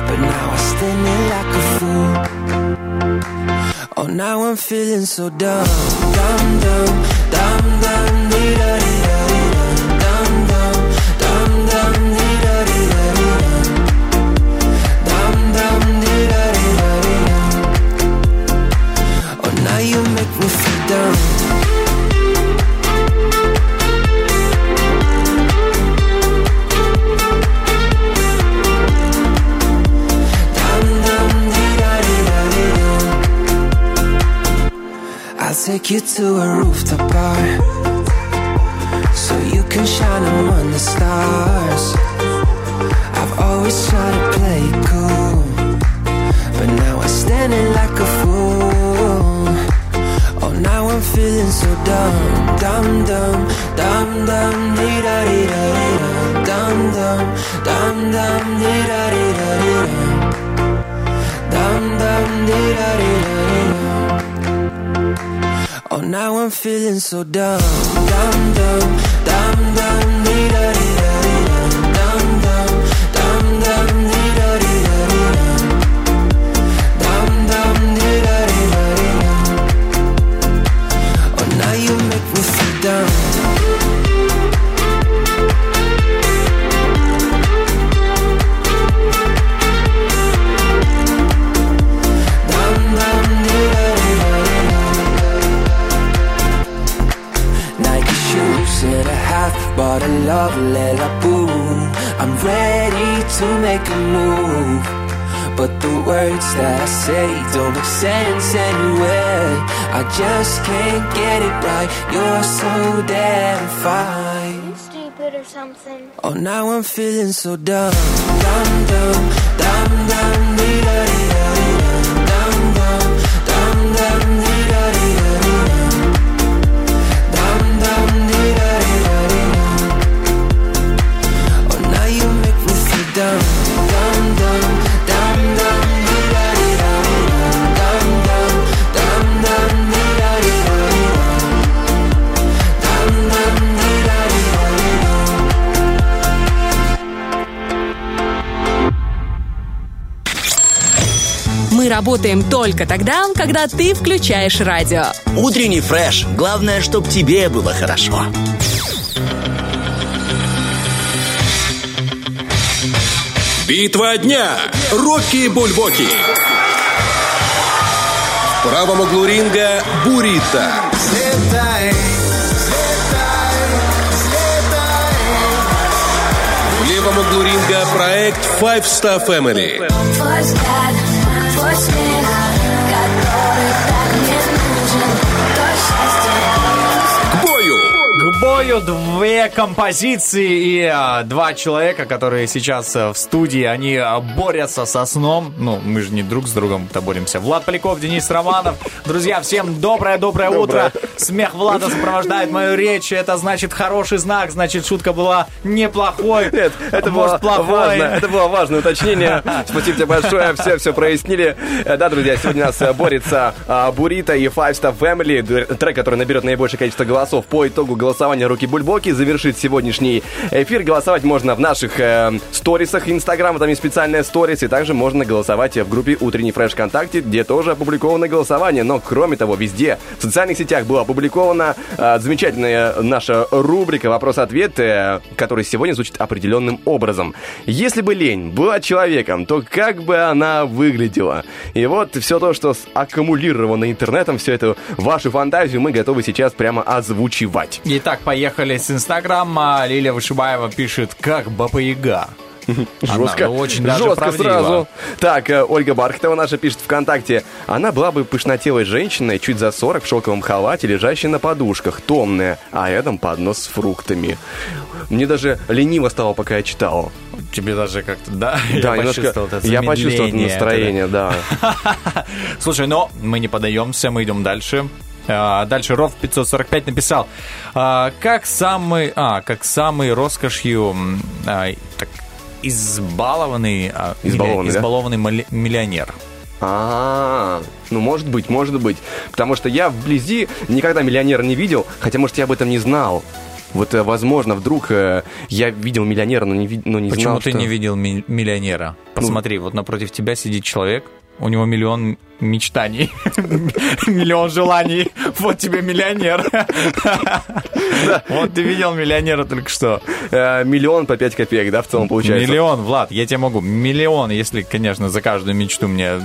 but now I stand there like a fool. Oh, now I'm feeling so dumb, dumb, dumb, dumb, dumb, da take you to a rooftop bar So you can shine among the stars. I've always tried to play it cool But now I'm standing like a fool. Oh, now I'm feeling so dumb Dumb, dumb, dumb, dumb Dee-da-dee-da-dee-da Dumb, dumb, dumb, dumb Dee-da-dee-da-dee-da Dumb, dumb, dee-da-dee-da. Oh, now I'm feeling so dumb, dumb, dumb, dumb, dumb, half bottle of Lelaboo. I'm ready to make a move. But the words that I say don't make sense anyway. I just can't get it right. You're so damn fine. Stupid or something. Oh, now I'm feeling so dumb. Dumb, dumb, dumb, dumb, Мы работаем только тогда, когда ты включаешь радио. Утренний фреш. Главное, чтобы тебе было хорошо. Битва дня. Рокки Бульбоки. В правом углу ринга Бурита. В левом углу ринга проект Five Star Family. Твой взгляд, твой смех, Бою две композиции и а, два человека, которые сейчас а, в студии, они а, борются со сном. Ну, мы же не друг с другом-то боремся. Влад Поляков, Денис Романов. Друзья, всем доброе-доброе утро. Смех Влада сопровождает мою речь. Это значит хороший знак, значит шутка была неплохой. Нет, это может было плохой. важно. Это было важное уточнение. *laughs* Спасибо тебе большое. Все, все прояснили. Э, Да, друзья, сегодня у нас э, борется а, Бурита и Five Star Family. Трек, который наберет наибольшее количество голосов по итогу голосования Руки Бульбоки, завершит сегодняшний эфир. Голосовать можно в наших э, сторисах Инстаграма. Там есть специальная сторис. И также можно голосовать в группе Утренний Фреш ВКонтакте, где тоже опубликовано голосование. Но, кроме того, везде в социальных сетях было опубликована э, замечательная наша рубрика «Вопрос-ответ», э, который сегодня звучит определенным образом. Если бы лень была человеком, то как бы она выглядела? И вот все то, что аккумулировано интернетом, всю эту вашу фантазию мы готовы сейчас прямо озвучивать. Итак, поехали с Инстаграма. Лилия Вышибаева пишет, как Баба Яга. *laughs* Жестко, Она очень даже жестко правдиво. сразу. Так, э, Ольга Бархатова наша пишет ВКонтакте. Она была бы пышнотелой женщиной, чуть за 40, в шелковом халате, лежащей на подушках, томная, а рядом поднос с фруктами. Мне даже лениво стало, пока я читал. Тебе даже как-то, да? Да, я немножко- почувствовал это я почувствовал это настроение, да. *laughs* Слушай, но мы не подаемся, мы идем дальше. А, Дальше Ров 545 написал, а, как самый, а, как самый роскошью а, так, избалованный, а, Избалованный, да? избалованный миллионер. А, ну может быть, может быть. Потому что я вблизи никогда миллионера не видел, хотя, может, я об этом не знал. Вот, э, возможно, вдруг э, я видел миллионера, но не, ви- но не Почему знал, ты что... не видел ми- миллионера? Посмотри, вот напротив тебя сидит человек, у него миллион мечтаний, *laughs* миллион желаний. Вот тебе миллионер. Вот ты видел миллионера только что. Э, Миллион по 5 копеек, да, в целом получается? Миллион, Влад, я тебе могу. Миллион, если, конечно, за каждую мечту мне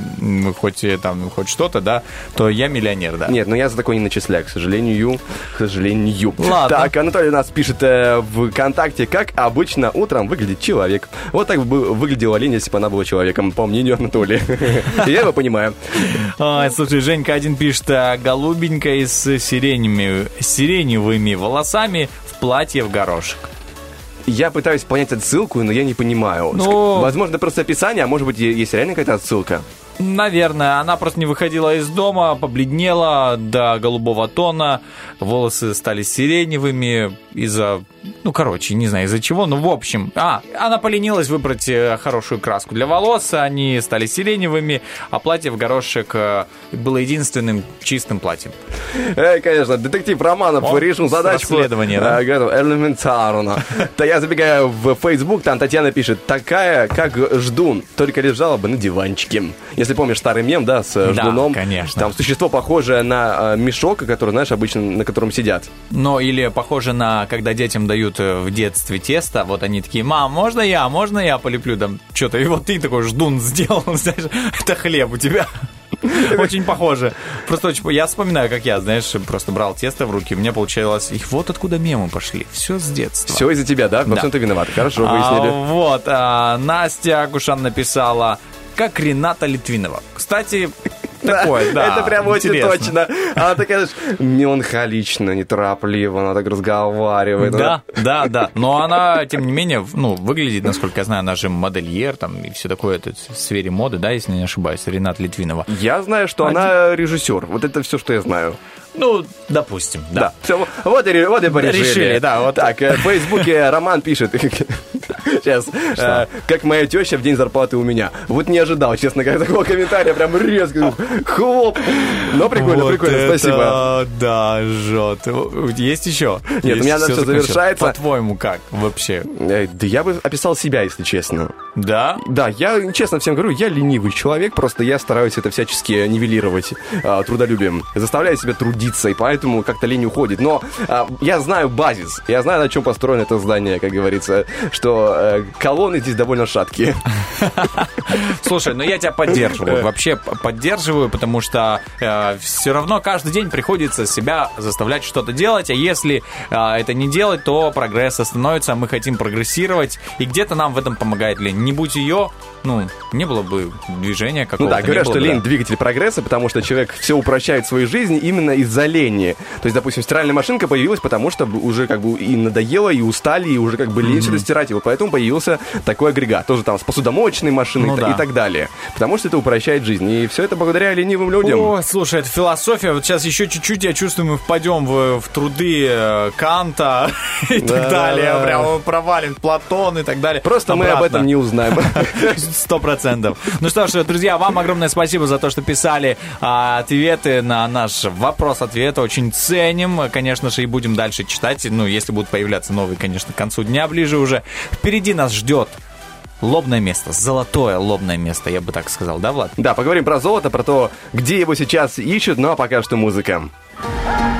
хоть э, там хоть что-то, да, то я миллионер, да. Нет, но я за такое не начисляю, к сожалению. К сожалению. Ладно. Так, Анатолий нас пишет э, в ВКонтакте, как обычно утром выглядит человек. Вот так бы выглядела Лень, если бы она была человеком, по мнению Анатолия. *laughs* Я его понимаю. Ой, слушай, Женька один пишет, а, голубенькая с сиреневыми, сиреневыми волосами в платье в горошек. Я пытаюсь понять отсылку, но я не понимаю. Ну- Возможно, просто описание, а может быть, есть реально какая-то отсылка. Наверное, она просто не выходила из дома, побледнела до голубого тона, волосы стали сиреневыми из-за, ну, короче, не знаю из-за чего, но в общем, а, она поленилась выбрать э, хорошую краску для волос, они стали сиреневыми, а платье в горошек э, было единственным чистым платьем. *laughs* Э, конечно, детектив Романов О, решил задачку. расследование, да? Э, готов, элементарно. *laughs* Да я забегаю в Facebook, там Татьяна пишет, такая, как ждун, только лежала бы на диванчике. Если помнишь старый мем, да, с э, Да, ждуном. конечно. Там существо похожее на мешок, который, знаешь, обычно на котором сидят. Но или похоже на, когда детям дают э, в детстве тесто, вот они такие, мам, можно я, можно я полеплю там что-то, и вот ты такой ждун сделал, *laughs* знаешь, это хлеб у тебя. *laughs* Очень похоже. Просто очень, я вспоминаю, как я, знаешь, просто брал тесто в руки, у меня получалось, и вот откуда мемы пошли, все с детства. Все из-за тебя, да? Во Да. всем ты виноват. Хорошо, А, выяснили. вот, а, Настя Акушан написала, как Рената Литвинова. Кстати, *laughs* такое, да, Это прям очень точно. Она такая, знаешь, меланхолично, неторопливо, она так разговаривает. Да, да, да. Но она, тем не менее, ну, выглядит, насколько я знаю, она же модельер там и все такое это в сфере моды, да, если не ошибаюсь, Ренат Литвинова. Я знаю, что она режиссер. Вот это все, что я знаю. Ну, допустим, да. Всё, вот и, вот и порешили. Решили, да, вот. Так, э, в Фейсбуке Роман пишет. Сейчас. э, Как моя теща в день зарплаты у меня. Вот не ожидал, честно говоря, такого комментария. Прям резко. Хлоп. Но прикольно, Вот прикольно, это спасибо. Да, жжет. Есть еще? Нет, у меня Есть всё закончилось? завершается. По-твоему, как вообще? Э, Да я бы описал себя, если честно. Да? Да, я честно всем говорю, я ленивый человек, просто я стараюсь это всячески нивелировать а, трудолюбием. Заставляю себя трудиться, и поэтому как-то лень уходит. Но а, я знаю базис, я знаю, на чем построено это здание, как говорится, что э, колонны здесь довольно шаткие. *laughs* Слушай, ну я тебя Э. поддерживаю. Вообще п- поддерживаю, потому что все равно каждый день приходится себя заставлять что-то делать, а если э, это не делать, то прогресс остановится, а мы хотим прогрессировать, и где-то нам в этом помогает лень. Не будь ее, ну, не было бы движения Ну какого-то. да, не говорят, что бы, лень да. двигатель прогресса, потому что человек все упрощает в своей жизни именно из-за лени. То есть, допустим, стиральная машинка появилась, потому что уже как бы и надоело, и устали, и уже как бы лень что-то стирать. И вот поэтому появился такой агрегат. Тоже там с посудомоечной машиной Ну и, да. и так далее. Потому что это упрощает жизнь. И все это благодаря ленивым людям. О, слушай, это философия. Вот сейчас еще чуть-чуть, я чувствую, мы впадем в, в труды э, Канта *laughs* и Да, так далее. да, да. Прям провалим Платон и так далее. Просто мы об этом не узнаем. *laughs* Сто процентов. Ну что ж, друзья, вам огромное спасибо за то, что писали а, ответы на наш вопрос-ответ. Очень ценим. Конечно же, и будем дальше читать. Ну, если будут появляться новые, конечно, к концу дня ближе уже. Впереди нас ждет лобное место, золотое лобное место, я бы так сказал, да, Влад? Да, поговорим про золото, про то, где его сейчас ищут, ну а пока что музыка. Smoke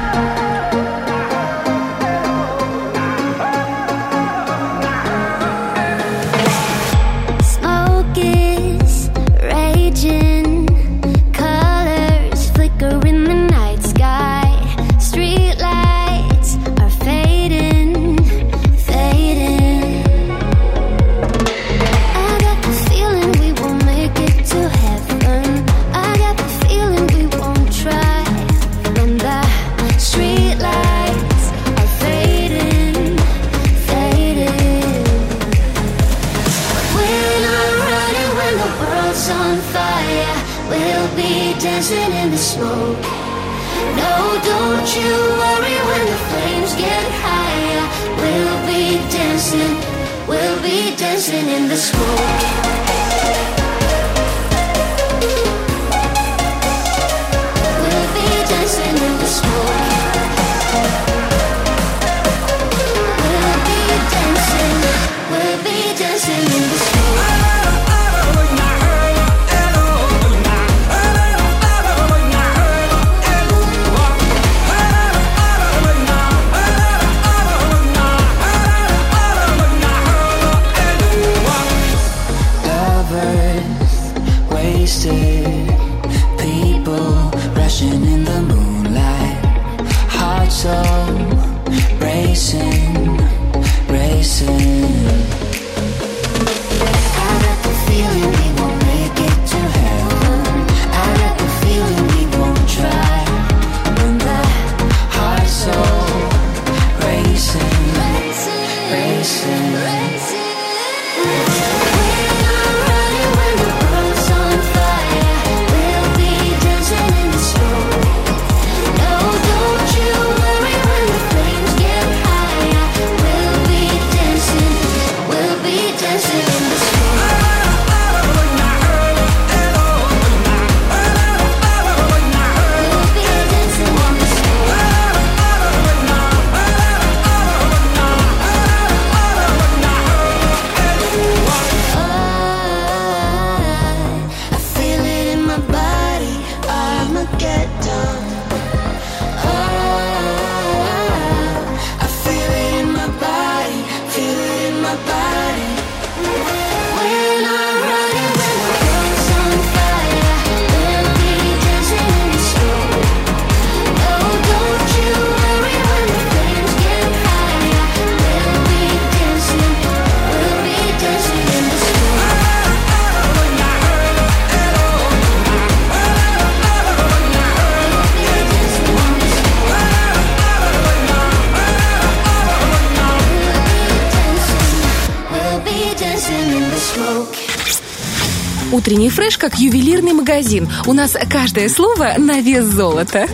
dancing in the smoke. Утренний фреш как ювелирный магазин. У нас каждое слово на вес золота.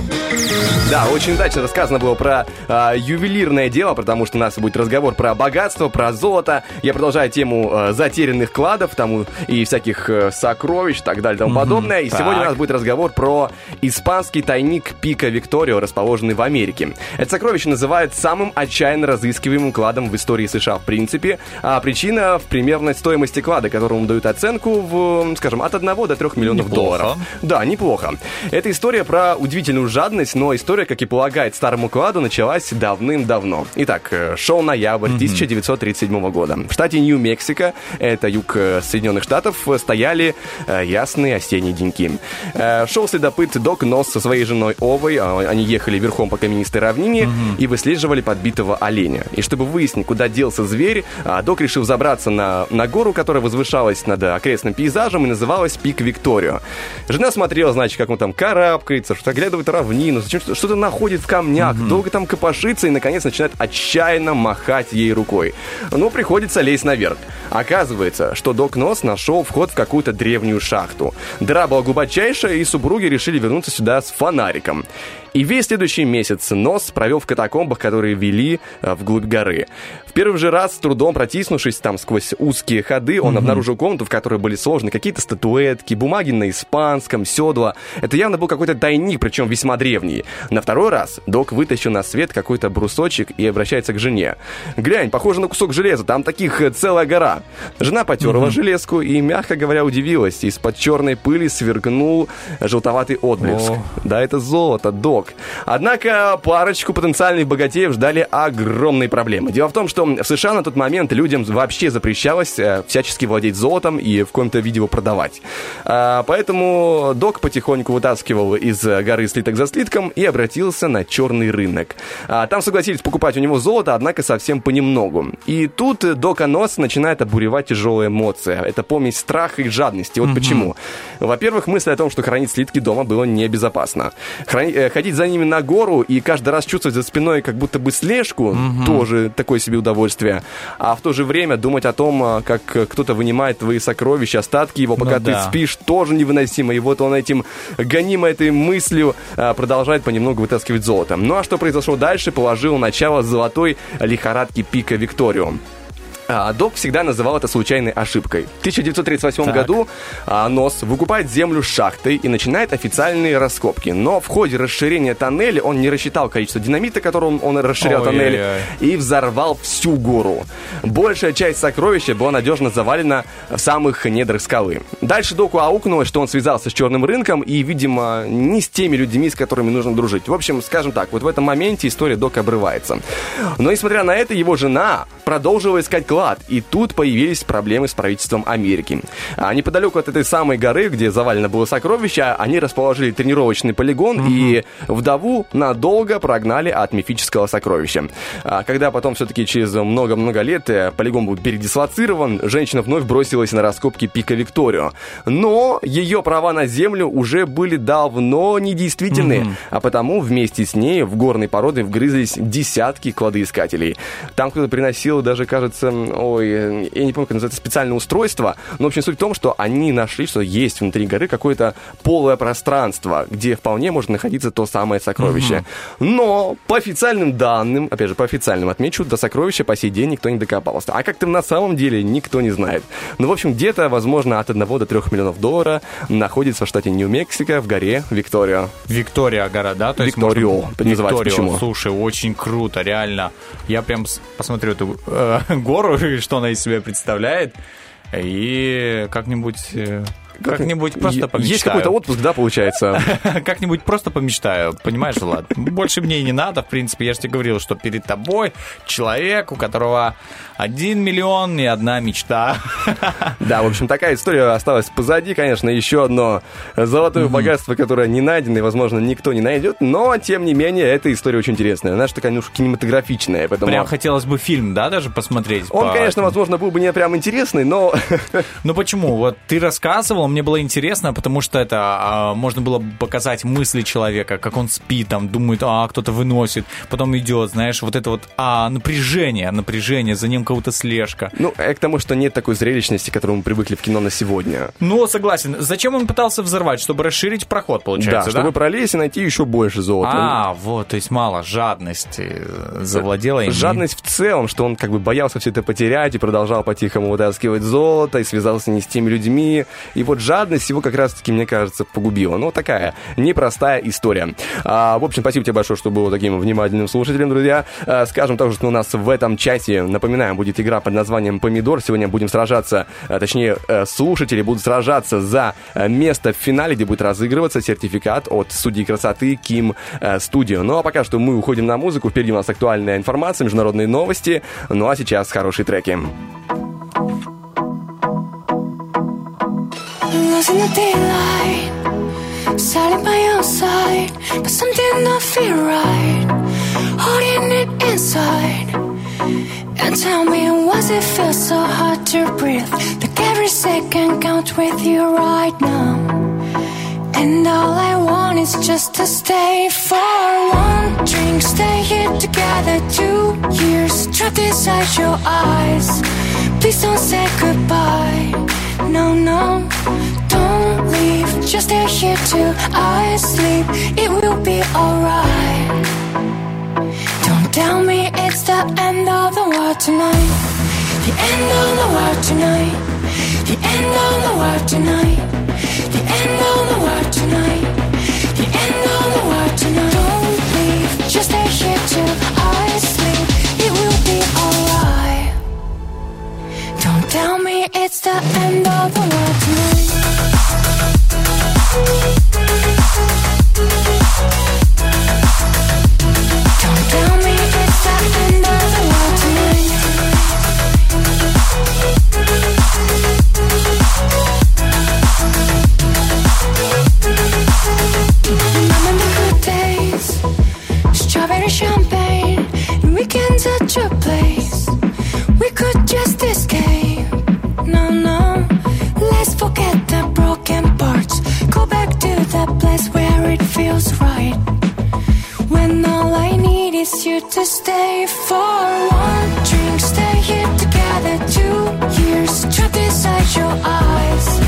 Да, очень удачно рассказано было про а, ювелирное дело, потому что у нас будет разговор про богатство, про золото. Я продолжаю тему а, затерянных кладов тому, и всяких э, сокровищ и так далее и тому подобное. И так. сегодня у нас будет разговор про испанский тайник Пика Викторио, расположенный в Америке. Это сокровище называют самым отчаянно разыскиваемым кладом в истории США в принципе. А причина в примерной стоимости клада, которому дают оценку в, скажем, от 1 до 3 миллионов Неплохо. долларов. Да, неплохо. Это история про удивительную жадность, но история, как и полагает старому кладу, началась давным-давно. Итак, э, шел ноябрь 1937 года. В штате Нью-Мексико, это юг э, Соединенных Штатов, э, стояли ясные осенние деньки. Шел следопыт Док Нос со своей женой Овой. А, Они ехали верхом по каменистой равнине и выслеживали подбитого оленя. И чтобы выяснить, куда делся зверь, а, Док решил забраться на, на гору, которая возвышалась над окрестным пейзажем и называлась Пик Викторио. Жена смотрела, значит, как он там карабкается, что оглядывает равнину, что-то находит в камнях, долго там копошится и, наконец, начинает отчаянно махать ей рукой. Ну, приходится лезть наверх. Оказывается, что Док Нос нашел вход в какую-то древнюю шахту. Дыра была глубочайшая, и супруги решили вернуться сюда с фонариком. И весь следующий месяц Нос провел в катакомбах, которые вели э, вглубь горы. В первый же раз, с трудом протиснувшись там сквозь узкие ходы, он обнаружил комнату, в которой были сложны какие-то статуэтки, бумаги на испанском, седла. Это явно был какой-то тайник, причем весьма древний. На второй раз Док вытащил на свет какой-то брусочек и обращается к жене. «Глянь, похоже на кусок железа, там таких э, целая гора». Жена потерла Мгм. железку и, мягко говоря, удивилась. Из-под черной пыли сверкнул желтоватый отблеск. О. Да, это золото, док. Однако парочку потенциальных богатеев ждали огромные проблемы. Дело в том, что в США на тот момент людям вообще запрещалось э, всячески владеть золотом и в каком-то виде его продавать. А, поэтому док потихоньку вытаскивал из э, горы слиток за слитком и обратился на черный рынок. А, там согласились покупать у него золото, однако совсем понемногу. И тут дока Нос начинает обуревать тяжелая эмоция. Это помесь страха и жадности. Вот Мгм. почему. Во-первых, мысль о том, что хранить слитки дома было небезопасно. Э, ходить за ними на гору и каждый раз чувствовать за спиной как будто бы слежку, тоже такое себе удовольствие. А в то же время думать о том, а, как э, кто-то вынимает твои сокровища, остатки его, пока Ну ты да. спишь, тоже невыносимо. И вот он этим, гонимо этой мыслью, а, продолжает понемногу вытаскивать золото. Ну а что произошло дальше, положило начало золотой лихорадки пика Викториум. А, Док всегда называл это случайной ошибкой. В 1938 Так. году а, НОС выкупает землю с шахтой и начинает официальные раскопки. Но в ходе расширения тоннеля он не рассчитал количество динамита, которым он расширял тоннель, Ой-ой-ой. и взорвал всю гору. Большая часть сокровища была надежно завалена в самых недрах скалы. Дальше Доку аукнулось, что он связался с черным рынком и, видимо, не с теми людьми, с которыми нужно дружить. В общем, скажем так, вот в этом моменте история Дока обрывается. Но, несмотря на это, его жена продолжила искать клад, и тут появились проблемы с правительством Америки. А неподалеку от этой самой горы, где завалено было сокровище, они расположили тренировочный полигон и вдову надолго прогнали от мифического сокровища. А когда потом все-таки через много-много лет э, полигон был передислоцирован, женщина вновь бросилась на раскопки пика Викторио. Но ее права на землю уже были давно недействительны, Мгм. а потому вместе с ней в горной породы вгрызлись десятки кладоискателей. Там кто-то приносил даже, кажется, ой, э, я не помню, как называется, специальное устройство, но, в общем, суть в том, что они нашли, что есть внутри горы какое-то полое пространство, где вполне может находиться то самое сокровище. Но по официальным данным, опять же, по официальным отмечу, до сокровища по сей день никто не докопался. А как там на самом деле, никто не знает. Ну, в общем, где-то, возможно, от 1 до 3 миллионов долларов находится в штате Нью-Мексико в горе Виктория. Виктория гора, да? То есть Викторио, можно- называется Викторио, почему? Слушай, очень круто, реально. Я прям посмотрю эту э, *laughs* гору, что она из себя представляет, и как-нибудь... Как-нибудь просто помечтаю. Есть какой-то отпуск, да, получается? *laughs* Как-нибудь просто помечтаю, понимаешь, Влад? Больше мне и не надо, в принципе, я же тебе говорил, что перед тобой человек, у которого один миллион и одна мечта. *laughs* Да, в общем, такая история осталась позади, конечно, еще одно золотое богатство, которое не найдено и, возможно, никто не найдет, но, тем не менее, эта история очень интересная. Она же такая, ну, кинематографичная, поэтому... Прям хотелось бы фильм, да, даже посмотреть? Он, по- конечно, возможно, был бы не прям интересный, но... *laughs* Ну почему? Вот ты рассказывал рассказывал, мне было интересно, потому что это а, можно было показать мысли человека, как он спит, там, думает, а, кто-то выносит, потом идет, знаешь, вот это вот а, напряжение, напряжение, за ним какая-то слежка. Ну, э, к тому, что нет такой зрелищности, к которой мы привыкли в кино на сегодня. Ну, согласен. Зачем он пытался взорвать? Чтобы расширить проход, получается, да? чтобы пролезть и найти еще больше золота. А, вот, то есть мало жадности завладела им. Жадность в целом, что он как бы боялся все это потерять и продолжал по-тихому вытаскивать золото и связался не с теми людьми. И вот жадность его как раз-таки, мне кажется, погубила. Ну, такая непростая история. А, в общем, спасибо тебе большое, что был таким внимательным слушателем, друзья. А, скажем также, что у нас в этом часе, напоминаем, будет игра под названием «Помидор». Сегодня будем сражаться, а, точнее, э, слушатели будут сражаться за э, место в финале, где будет разыгрываться сертификат от судьи красоты Ким э, Студио. Ну, а пока что мы уходим на музыку. Впереди у нас актуальная информация, международные новости. Ну, а сейчас хорошие треки. Lost in the daylight, silent by your side, but something don't feel right. Holding it inside. And tell me, was it feel so hard to breathe? Like every second counts with you right now. And all I want is just to stay for one drink. Stay here together two years, trapped inside your eyes. Please don't say goodbye. No, no, don't leave. Just stay here till I sleep. It will be alright. Don't tell me it's the end of the world tonight. The end of the world tonight. The end of the world tonight. The end of the world tonight. It's the end of the world tonight. Don't tell me it's the end of the world. Remember the good days, strawberry champagne, weekends at your place. We could just escape. Go back to the place where it feels right. When all I need is you to stay for one drink. Stay here together two years, trapped inside your eyes.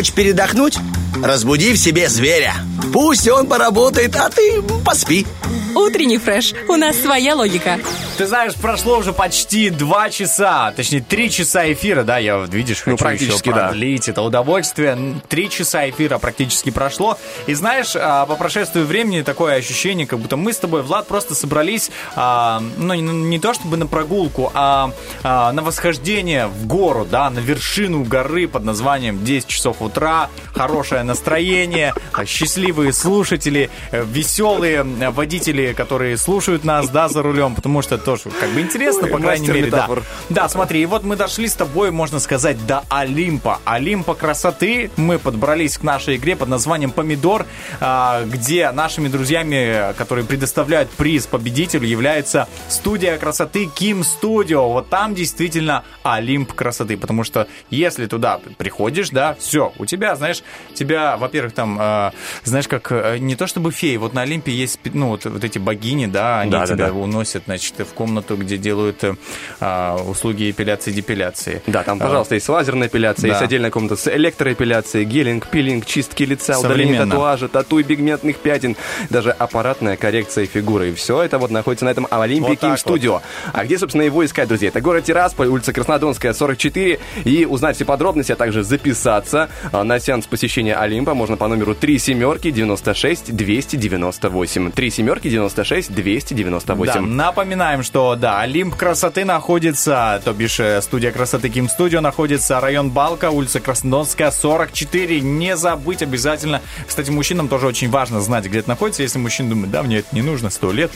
Хочешь передохнуть? Разбуди в себе зверя. Пусть он поработает, а ты поспи. Утренний фреш. У нас своя логика. Ты знаешь, прошло уже почти два часа, точнее, три часа эфира, да, я, видишь, хочу Ну, практически, еще да. продлить это удовольствие. Три часа эфира практически прошло. И знаешь, а, по прошествию времени такое ощущение, как будто мы с тобой, Влад, просто собрались, а, ну, не, то чтобы на прогулку, а, а, на восхождение в гору, да, на вершину горы под названием 10 часов утра, хорошее настроение, счастливые слушатели, э, веселые водители, которые слушают нас, да, за рулем, потому что тоже как бы интересно, Ой, по крайней мере, да. метафор. Да, смотри, и вот мы дошли с тобой, можно сказать, до Олимпа. Олимпа красоты. Мы подобрались к нашей игре под названием «Помидор», а, где нашими друзьями, которые предоставляют приз победителю, является студия красоты Ким Студио. Вот там действительно Олимп красоты, потому что если туда приходишь, да, все, у тебя, знаешь, тебя, во-первых, там, а, знаешь, как э, не то чтобы феи, вот на Олимпе есть, ну, вот, вот эти богини, да, они Да, да, тебя да. уносят, значит, в комнату, где делают э, а, услуги эпиляции, депиляции. Да, там, пожалуйста, есть лазерная эпиляция, Да. есть отдельная комната с электроэпиляцией, гелинг, пилинг, чистки лица, удаление татуажа, тату и пигментных пятен, даже аппаратная коррекция фигуры. И все это вот находится на этом Олимпе Вот так Студио. А где, собственно, его искать, друзья? Это город Тирасполь, улица Краснодонская, 44. И узнать все подробности, а также записаться а, на сеанс посещения Олимпа можно по номеру 3 семерки 96 298. 3 семерки 96 298. Да, напоминаем, что да, Олимп красоты находится, то бишь э, студия красоты Ким Студио находится район Балка, улица Краснодонская, 44. Не забыть обязательно. Кстати, мужчинам тоже очень важно знать, где это находится. Если мужчина думает, да, мне это не нужно, сто лет.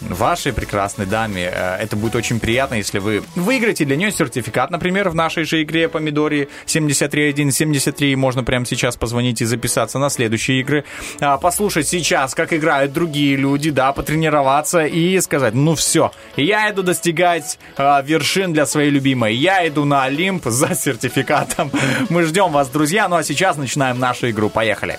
Вашей прекрасной даме э, это будет очень приятно, если вы выиграете для нее сертификат, например, в нашей же игре Помидоре 73173. Можно прямо сейчас позвонить и записаться на следующие игры. А, Послушать сейчас, как играют другие люди, да, потренироваться и сказать, ну все, я иду достигать а, вершин для своей любимой. Я иду на Олимп за сертификатом. *laughs* Мы ждем вас, друзья. Ну а сейчас начинаем нашу игру. Поехали.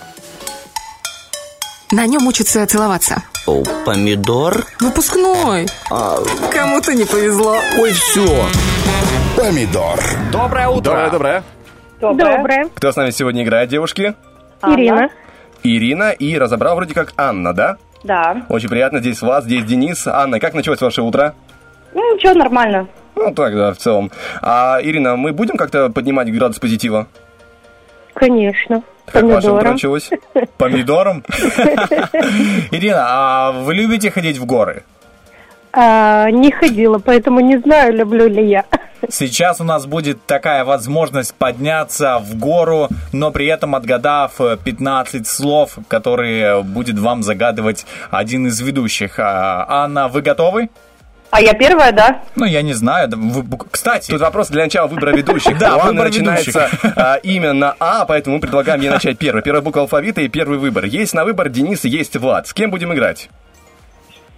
На нем учатся целоваться. О, помидор? Выпускной. Кому-то не повезло. Ой, все. Помидор. Доброе утро. Доброе, доброе. Доброе. Кто с нами сегодня играет, девушки? Ирина. Ирина и разобрал вроде как Анна, да? Да. Очень приятно, здесь Влад, здесь Денис. Анна, как началось ваше утро? Ну, ничего, нормально. Ну, так, да, в целом. А, Ирина, мы будем как-то поднимать градус позитива? Конечно. Как Помидором. началось? Помидором? *laughs* Ирина, а вы любите ходить в горы? А, не ходила, поэтому не знаю, люблю ли я. Сейчас у нас будет такая возможность подняться в гору, но при этом отгадав э, 15 слов, которые будет вам загадывать один из ведущих. А, Анна, вы готовы? А я первая, да? Ну, я не знаю. да вы- Кстати, Тут вопрос для начала выбора ведущих. *laughs* Да, У Анны выбор начинается а, имя на А, поэтому мы предлагаем ей начать первый. Первая буква алфавита и первый выбор. Есть на выбор Денис, есть Влад. С кем будем играть?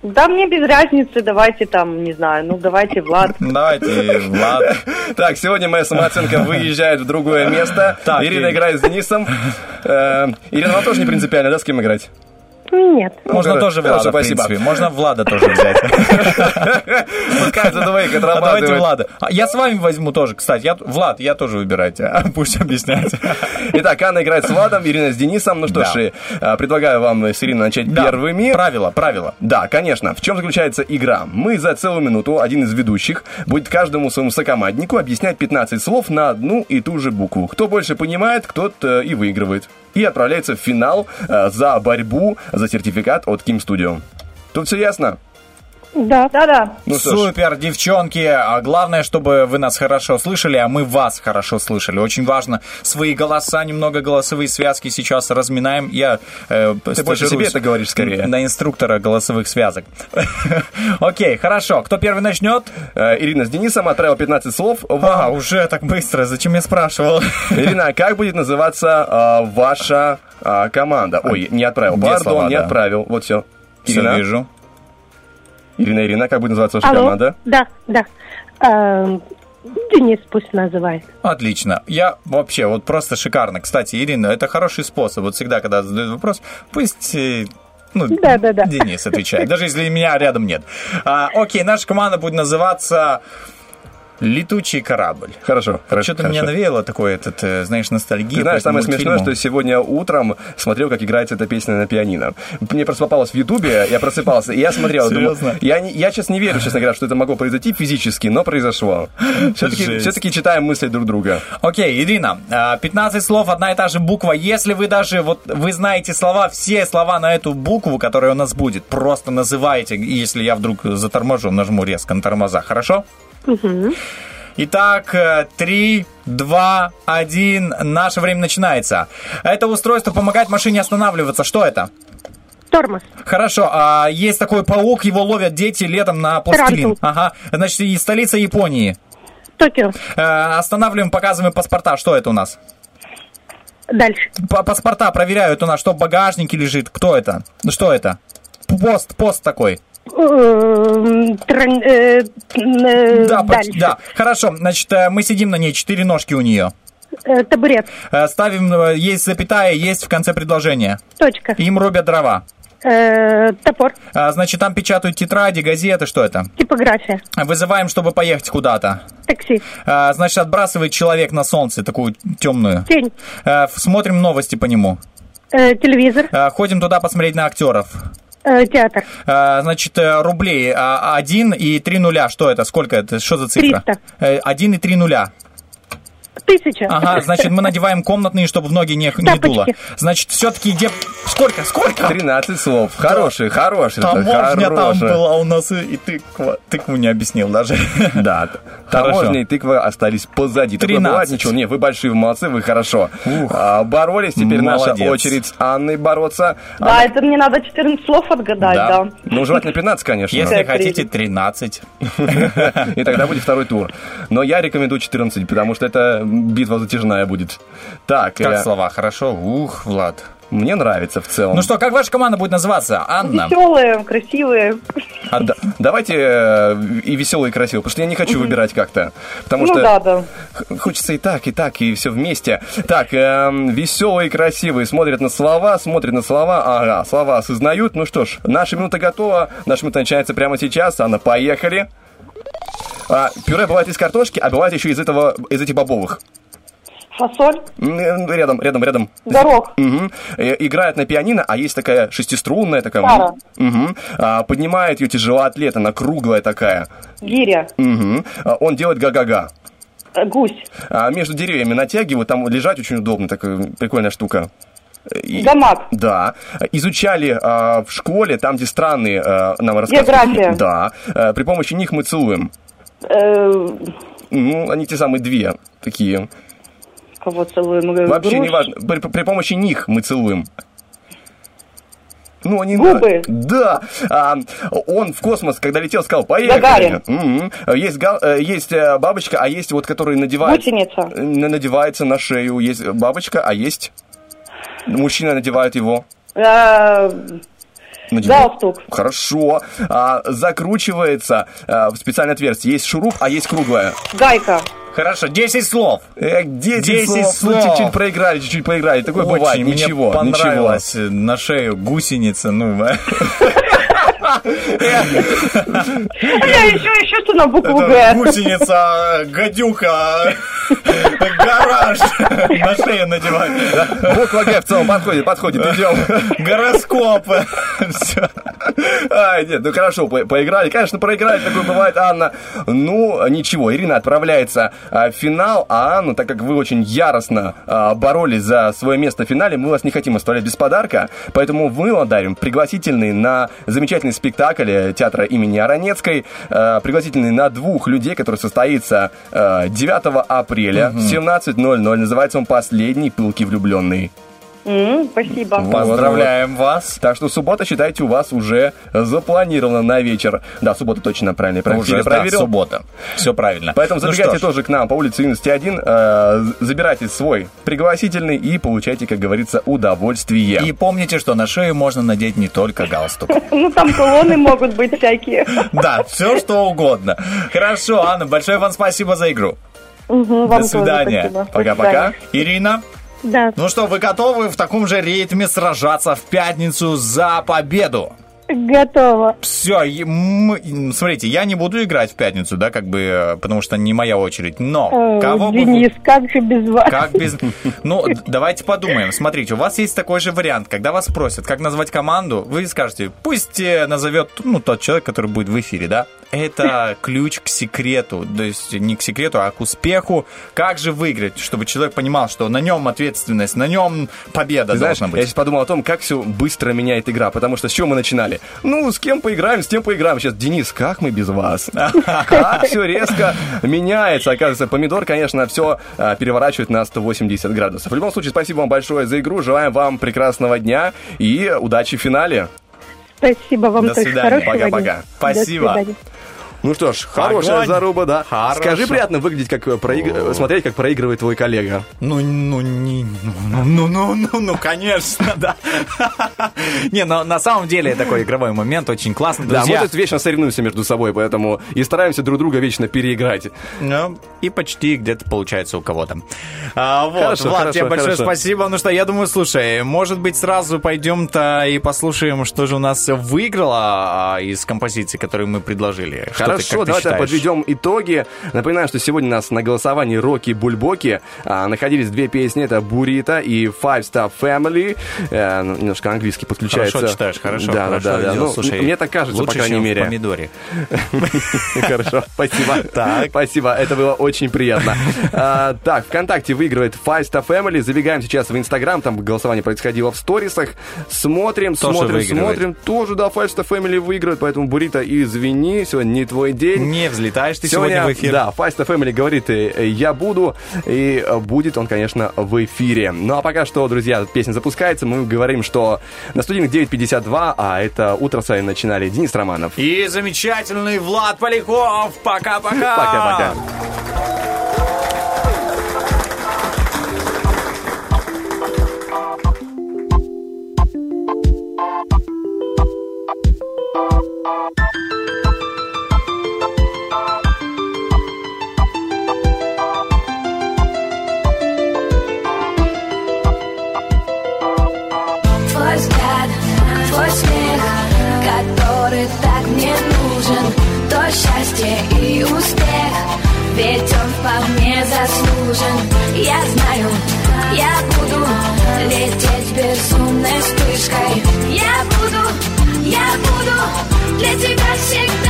Да, мне без разницы, давайте там, не знаю, ну давайте Влад. *laughs* Давайте, Влад. Так, сегодня моя самооценка выезжает в другое место. Так, Ирина и- играет с Денисом. Э, Ирина, вам тоже не принципиально, да, с кем играть? Нет. Можно тоже Влада, в спасибо. принципе. Можно Влада тоже взять. *laughs* Пускай за двоих А давайте отрабатывает. Влада. А Я с вами возьму тоже, кстати. Я, Влад, я тоже выбирайте. а *laughs* Пусть объясняет. Итак, Анна играет с Владом, Ирина с Денисом. Ну что ж, предлагаю вам с Ириной начать первыми. Правила, правила. Да, конечно. В чем заключается игра? Мы за целую минуту, один из ведущих, будет каждому своему сокоманднику объяснять 15 слов на одну и ту же букву. Кто больше понимает, тот э, и выигрывает. И отправляется в финал э, за борьбу за сертификат от Kim Studio. Тут все ясно? Да. Да-да. Ну что ж. Супер, девчонки. А главное, чтобы вы нас хорошо слышали, а мы вас хорошо слышали. Очень важно свои голоса, немного голосовые связки сейчас разминаем. Я э, Ты больше себе это говоришь скорее. На инструктора голосовых связок. *laughs* Окей, хорошо. Кто первый начнет? Э, Ирина с Денисом отправил 15 слов. А, уже так быстро. Зачем я спрашивал? *laughs* Ирина, как будет называться э, ваша э, команда? Ой, не отправил. Пардон, не да? отправил. Вот все. Все Ирина, вижу. Ирина, Ирина, как будет называться ваша Алло. команда? Да, да. Эм, Денис пусть называет. Отлично. Я вообще вот просто шикарно. Кстати, Ирина, это хороший способ. Вот всегда, когда задают вопрос, пусть э, ну, Да-да-да. Денис отвечает, даже если меня рядом нет. А, окей, наша команда будет называться Летучий корабль. Хорошо, хорошо. Что-то меня навеяло такое, этот, э, знаешь, ностальгия. Ты знаешь, самое смешное, мультфильму. что сегодня утром смотрел, как играется эта песня на пианино. Мне просто попалось в Ютубе, я просыпался, и я смотрел. Серьезно? я, я сейчас не верю, честно говоря, что это могло произойти физически, но произошло. *laughs* Все-таки, все-таки читаем мысли друг друга. Окей, Ирина, а, 15 слов, одна и та же буква. Если вы даже, вот, вы знаете слова, все слова на эту букву, которая у нас будет, просто называйте. Если я вдруг заторможу, нажму резко на тормоза, хорошо? Итак, э, три, два, один. Наше время начинается. Это устройство помогает машине останавливаться. Что это? Тормоз. Хорошо, а есть такой паук, его ловят дети летом на пластилин. Тарантул. Ага, значит, и столица Японии. Токио. Э, останавливаем, показываем паспорта. Что это у нас? Дальше. По- паспорта проверяют у нас, что в багажнике лежит. Кто это? Что это? Пост, пост такой. Эм, э, э, Да, Дальше. да. Хорошо, значит, э, мы сидим на ней, четыре ножки у нее. Табурет. Ставим, есть запятая, есть в конце предложения. Точка. Им рубят дрова. Топор. Значит, там печатают тетради, газеты, что это? Типография. Вызываем, чтобы поехать куда-то. Такси. Значит, отбрасывает человек на солнце, такую темную. Тень. Смотрим новости по нему. Телевизор. Ходим туда посмотреть на актеров. Э, Театр. Э, Значит, э, рублей а, один и три нуля. Что это? Сколько это? Что за цифра? Триста. Э, Один и три нуля. Тысяча. Ага, значит, мы надеваем комнатные, чтобы в ноги не, не дуло. Значит, все-таки где... Сколько? Сколько? 13 слов. Хороший, хороший. Таможня там хороший. была у нас и, тыква. Тыкву не объяснил даже. Да, *laughs* таможня и тыква остались позади. Такое 13. бывает, ничего. Не, вы большие молодцы, вы хорошо. А, боролись, теперь наша молодец. очередь с Анной бороться. Да, это мне надо 14 слов отгадать, да. Ну, желательно 15, конечно. Если хотите, 13. *laughs* И тогда будет второй тур. Но я рекомендую 14, потому что это битва затяжная будет. Так, Как э, слова, хорошо? Ух, Влад. мне нравится в целом. Ну что, как ваша команда будет называться? Анна. Веселые, красивые. А да- давайте э, и веселый, и красивый, потому что я не хочу выбирать как-то. Потому ну что да, да. хочется и так, и так, и все вместе. Так, веселые, красивые, смотрят на слова, смотрят на слова, ага, слова осознают. Ну что ж, наша минута готова, наша минута начинается прямо сейчас. Анна, поехали. А, пюре бывает из картошки, а бывает еще из этого, из этих бобовых. Фасоль, э, Рядом, рядом, рядом. горох. Э, Играет на пианино, а есть такая шестиструнная такая. Тара. Мгм. А, поднимает ее тяжелоатлет, она круглая такая. гиря, Мгм. А, Он делает га-га-га. э, гусь, А между деревьями натягивают, там лежать очень удобно, такая прикольная штука. И- гамак, Да. Изучали а, в школе, там, где страны а, нам рассказывают. География. Да. А, при помощи них мы целуем. Э, Ну, они те самые две такие. кого целуем? Э, Вообще не важно. При, при помощи них мы целуем. Ну, они... Губы. Да. А, он в космос, когда летел, сказал, поехали. Гагарин. Мгм. Есть, гал- э, есть бабочка, а есть вот, которая надевает... Гусеница. надевается на шею. Есть бабочка, а есть... Мужчина надевает его. Надевает. Галстук, Хорошо. А, закручивается а, в специальное отверстие. Есть шуруп, а есть круглое. гайка, Хорошо, 10 слов. Эх, 10, 10 слов. Ну, слов. чуть-чуть проиграли, чуть-чуть проиграли. Такое Очень бывает. мне Ничего, понравилось э, на шею гусеница, ну, А *laughs* я еще, еще что на букву Г. гусеница, гадюка, гараж на шею надевать. Буква Г в целом подходит, подходит. Идем. Гороскоп. Всё. Ай, нет, ну хорошо, по- поиграли. Конечно, проиграли, такое бывает, Анна. Ну, ничего, Ирина отправляется а, в финал, а Анну, так как вы очень яростно а, боролись за свое место в финале, мы вас не хотим оставлять без подарка, поэтому мы вам дарим пригласительный на замечательный спектакль э, театра имени Аронецкой, э, пригласительный на двух людей, который состоится э, 9 апреля в 17.00. Называется он «Последний пылкий влюбленный». Спасибо. Вот, Поздравляем вот. вас. Так что суббота, считайте, у вас уже запланирована на вечер. Да, суббота точно правильно. Я Уже, да, проверил. суббота. Все правильно. Поэтому Ну забегайте тоже к нам по улице Юности 1, э, забирайте свой пригласительный и получайте, как говорится, удовольствие. И помните, что на шею можно надеть не только галстук. *laughs* Ну, там колонны могут быть всякие. Да, все что угодно. Хорошо, Анна, большое вам спасибо за игру. До свидания. Пока-пока. Ирина, Да. ну что, вы готовы в таком же ритме сражаться в пятницу за победу? Готово. Все, смотрите, я не буду играть в пятницу, да, как бы, э, потому что не моя очередь. Но Э, кого бы Денис, как же без вас? Как без... Ну, давайте подумаем. Смотрите, у вас есть такой же вариант. Когда вас просят, как назвать команду, вы скажете, пусть э, назовет, ну, тот человек, который будет в эфире, да? Это ключ к секрету. То есть не к секрету, а к успеху. Как же выиграть, чтобы человек понимал, что на нем ответственность, на нем победа Ты знаешь, должна я быть. сейчас подумал о том, как все быстро меняет игра, потому что с чего мы начинали? Ну, с кем поиграем, с тем поиграем. Сейчас, Денис, как мы без вас? *laughs* Как все резко меняется. Оказывается, помидор, конечно, все переворачивает на 180 градусов. В любом случае, спасибо вам большое за игру. Желаем вам прекрасного дня и удачи в финале. Спасибо вам До свидания. Пока-пока. Спасибо. До свидания. Ну что ж, хорошая Огонь. заруба, да. Хорошо. Скажи, приятно выглядеть, как проиг- смотреть, как проигрывает твой коллега. Ну, ну, не, ну, ну, ну, ну, ну, конечно, *laughs* да. Не, но на самом деле такой игровой момент очень классный. Да, мы тут вечно соревнуемся между собой, поэтому и стараемся друг друга вечно переиграть. Ну, и почти где-то получается у кого-то. А, вот, Хорошо, Влад, хорошо, тебе большое хорошо. спасибо. Ну что, я думаю, слушай, может быть, сразу пойдем-то и послушаем, что же у нас выиграло а, из композиций, которые мы предложили. Как Хорошо, давайте считаешь? подведем итоги. Напоминаю, что сегодня у нас на голосовании Рокки и Бульбоки а, находились две песни. Это Бурита и Five Star Family. Э, ну, немножко английский подключается. Хорошо читаешь, хорошо, Да, хорошо да, да. Ну, Слушай, мне так кажется, лучше, по крайней чем в мере. помидоре. *laughs* Хорошо, спасибо. Так. Спасибо, это было очень приятно. А, так, ВКонтакте выигрывает Five Star Family. Забегаем сейчас в Инстаграм, там голосование происходило в сторисах. Смотрим, смотрим, смотрим. Тоже, да, Five Star Family выигрывает, поэтому, Бурита, извини, сегодня не твой день. Не взлетаешь ты сегодня в эфир. Да, Star Family говорит, э, я буду, и э, будет он, конечно, в эфире. Ну, а пока что, друзья, песня запускается, мы говорим, что на студийных 9.52, а это утро с вами начинали Денис Романов. И замечательный Влад Поляков. Пока-пока. Пока-пока. Счастье и успех, ведь он вполне заслужен. Я знаю, я буду лететь безумной вспышкой. Я буду, я буду для тебя всегда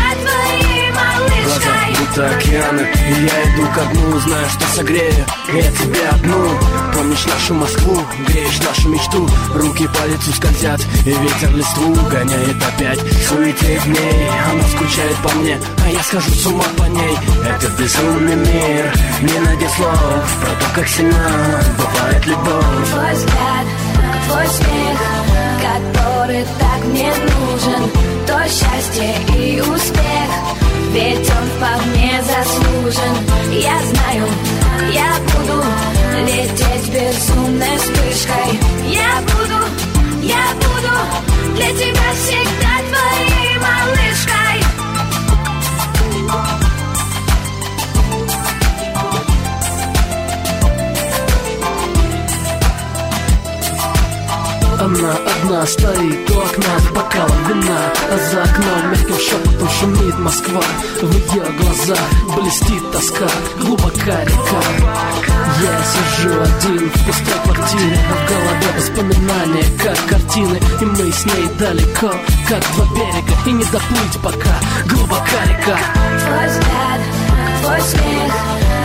Будто океаны. И я иду ко дну, знаю, что согрею. Я тебя одну. Помнишь нашу Москву, греешь нашу мечту. Руки по лицу скользят И ветер листву гоняет опять. Суетеет в ней Она скучает по мне. А я схожу с ума по ней. Это безумный мир Не найди слов. Про то, как сильна бывает любовь. Твой взгляд, твой смех, который так мне нужен. То счастье и успех, ведь он вполне заслужен. Я знаю, я буду лететь безумной вспышкой. Я буду, я буду для тебя всегда твоей Она одна стоит у окна с бокалом вина А за окном мягким шепотом шумит Москва. В ее глазах блестит тоска Глубока река. Я сижу один в пустой квартире А в голове воспоминания, как картины. И мы с ней далеко, как два берега И не доплыть пока, глубока река. Твой взгляд, твой смех,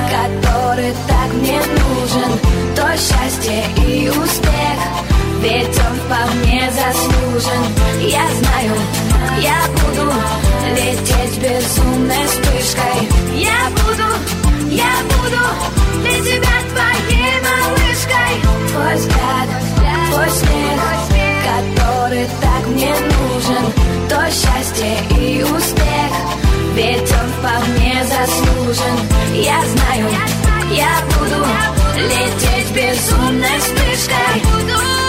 который так мне нужен. То счастье и успех, ведь он вполне заслужен. Я знаю, я буду лететь безумной вспышкой. Я буду, я буду для тебя твоей малышкой. Твой взгляд, твой смех, который так мне нужен. То счастье и успех, ведь он вполне заслужен. Я знаю, я буду лететь безумной вспышкой. Буду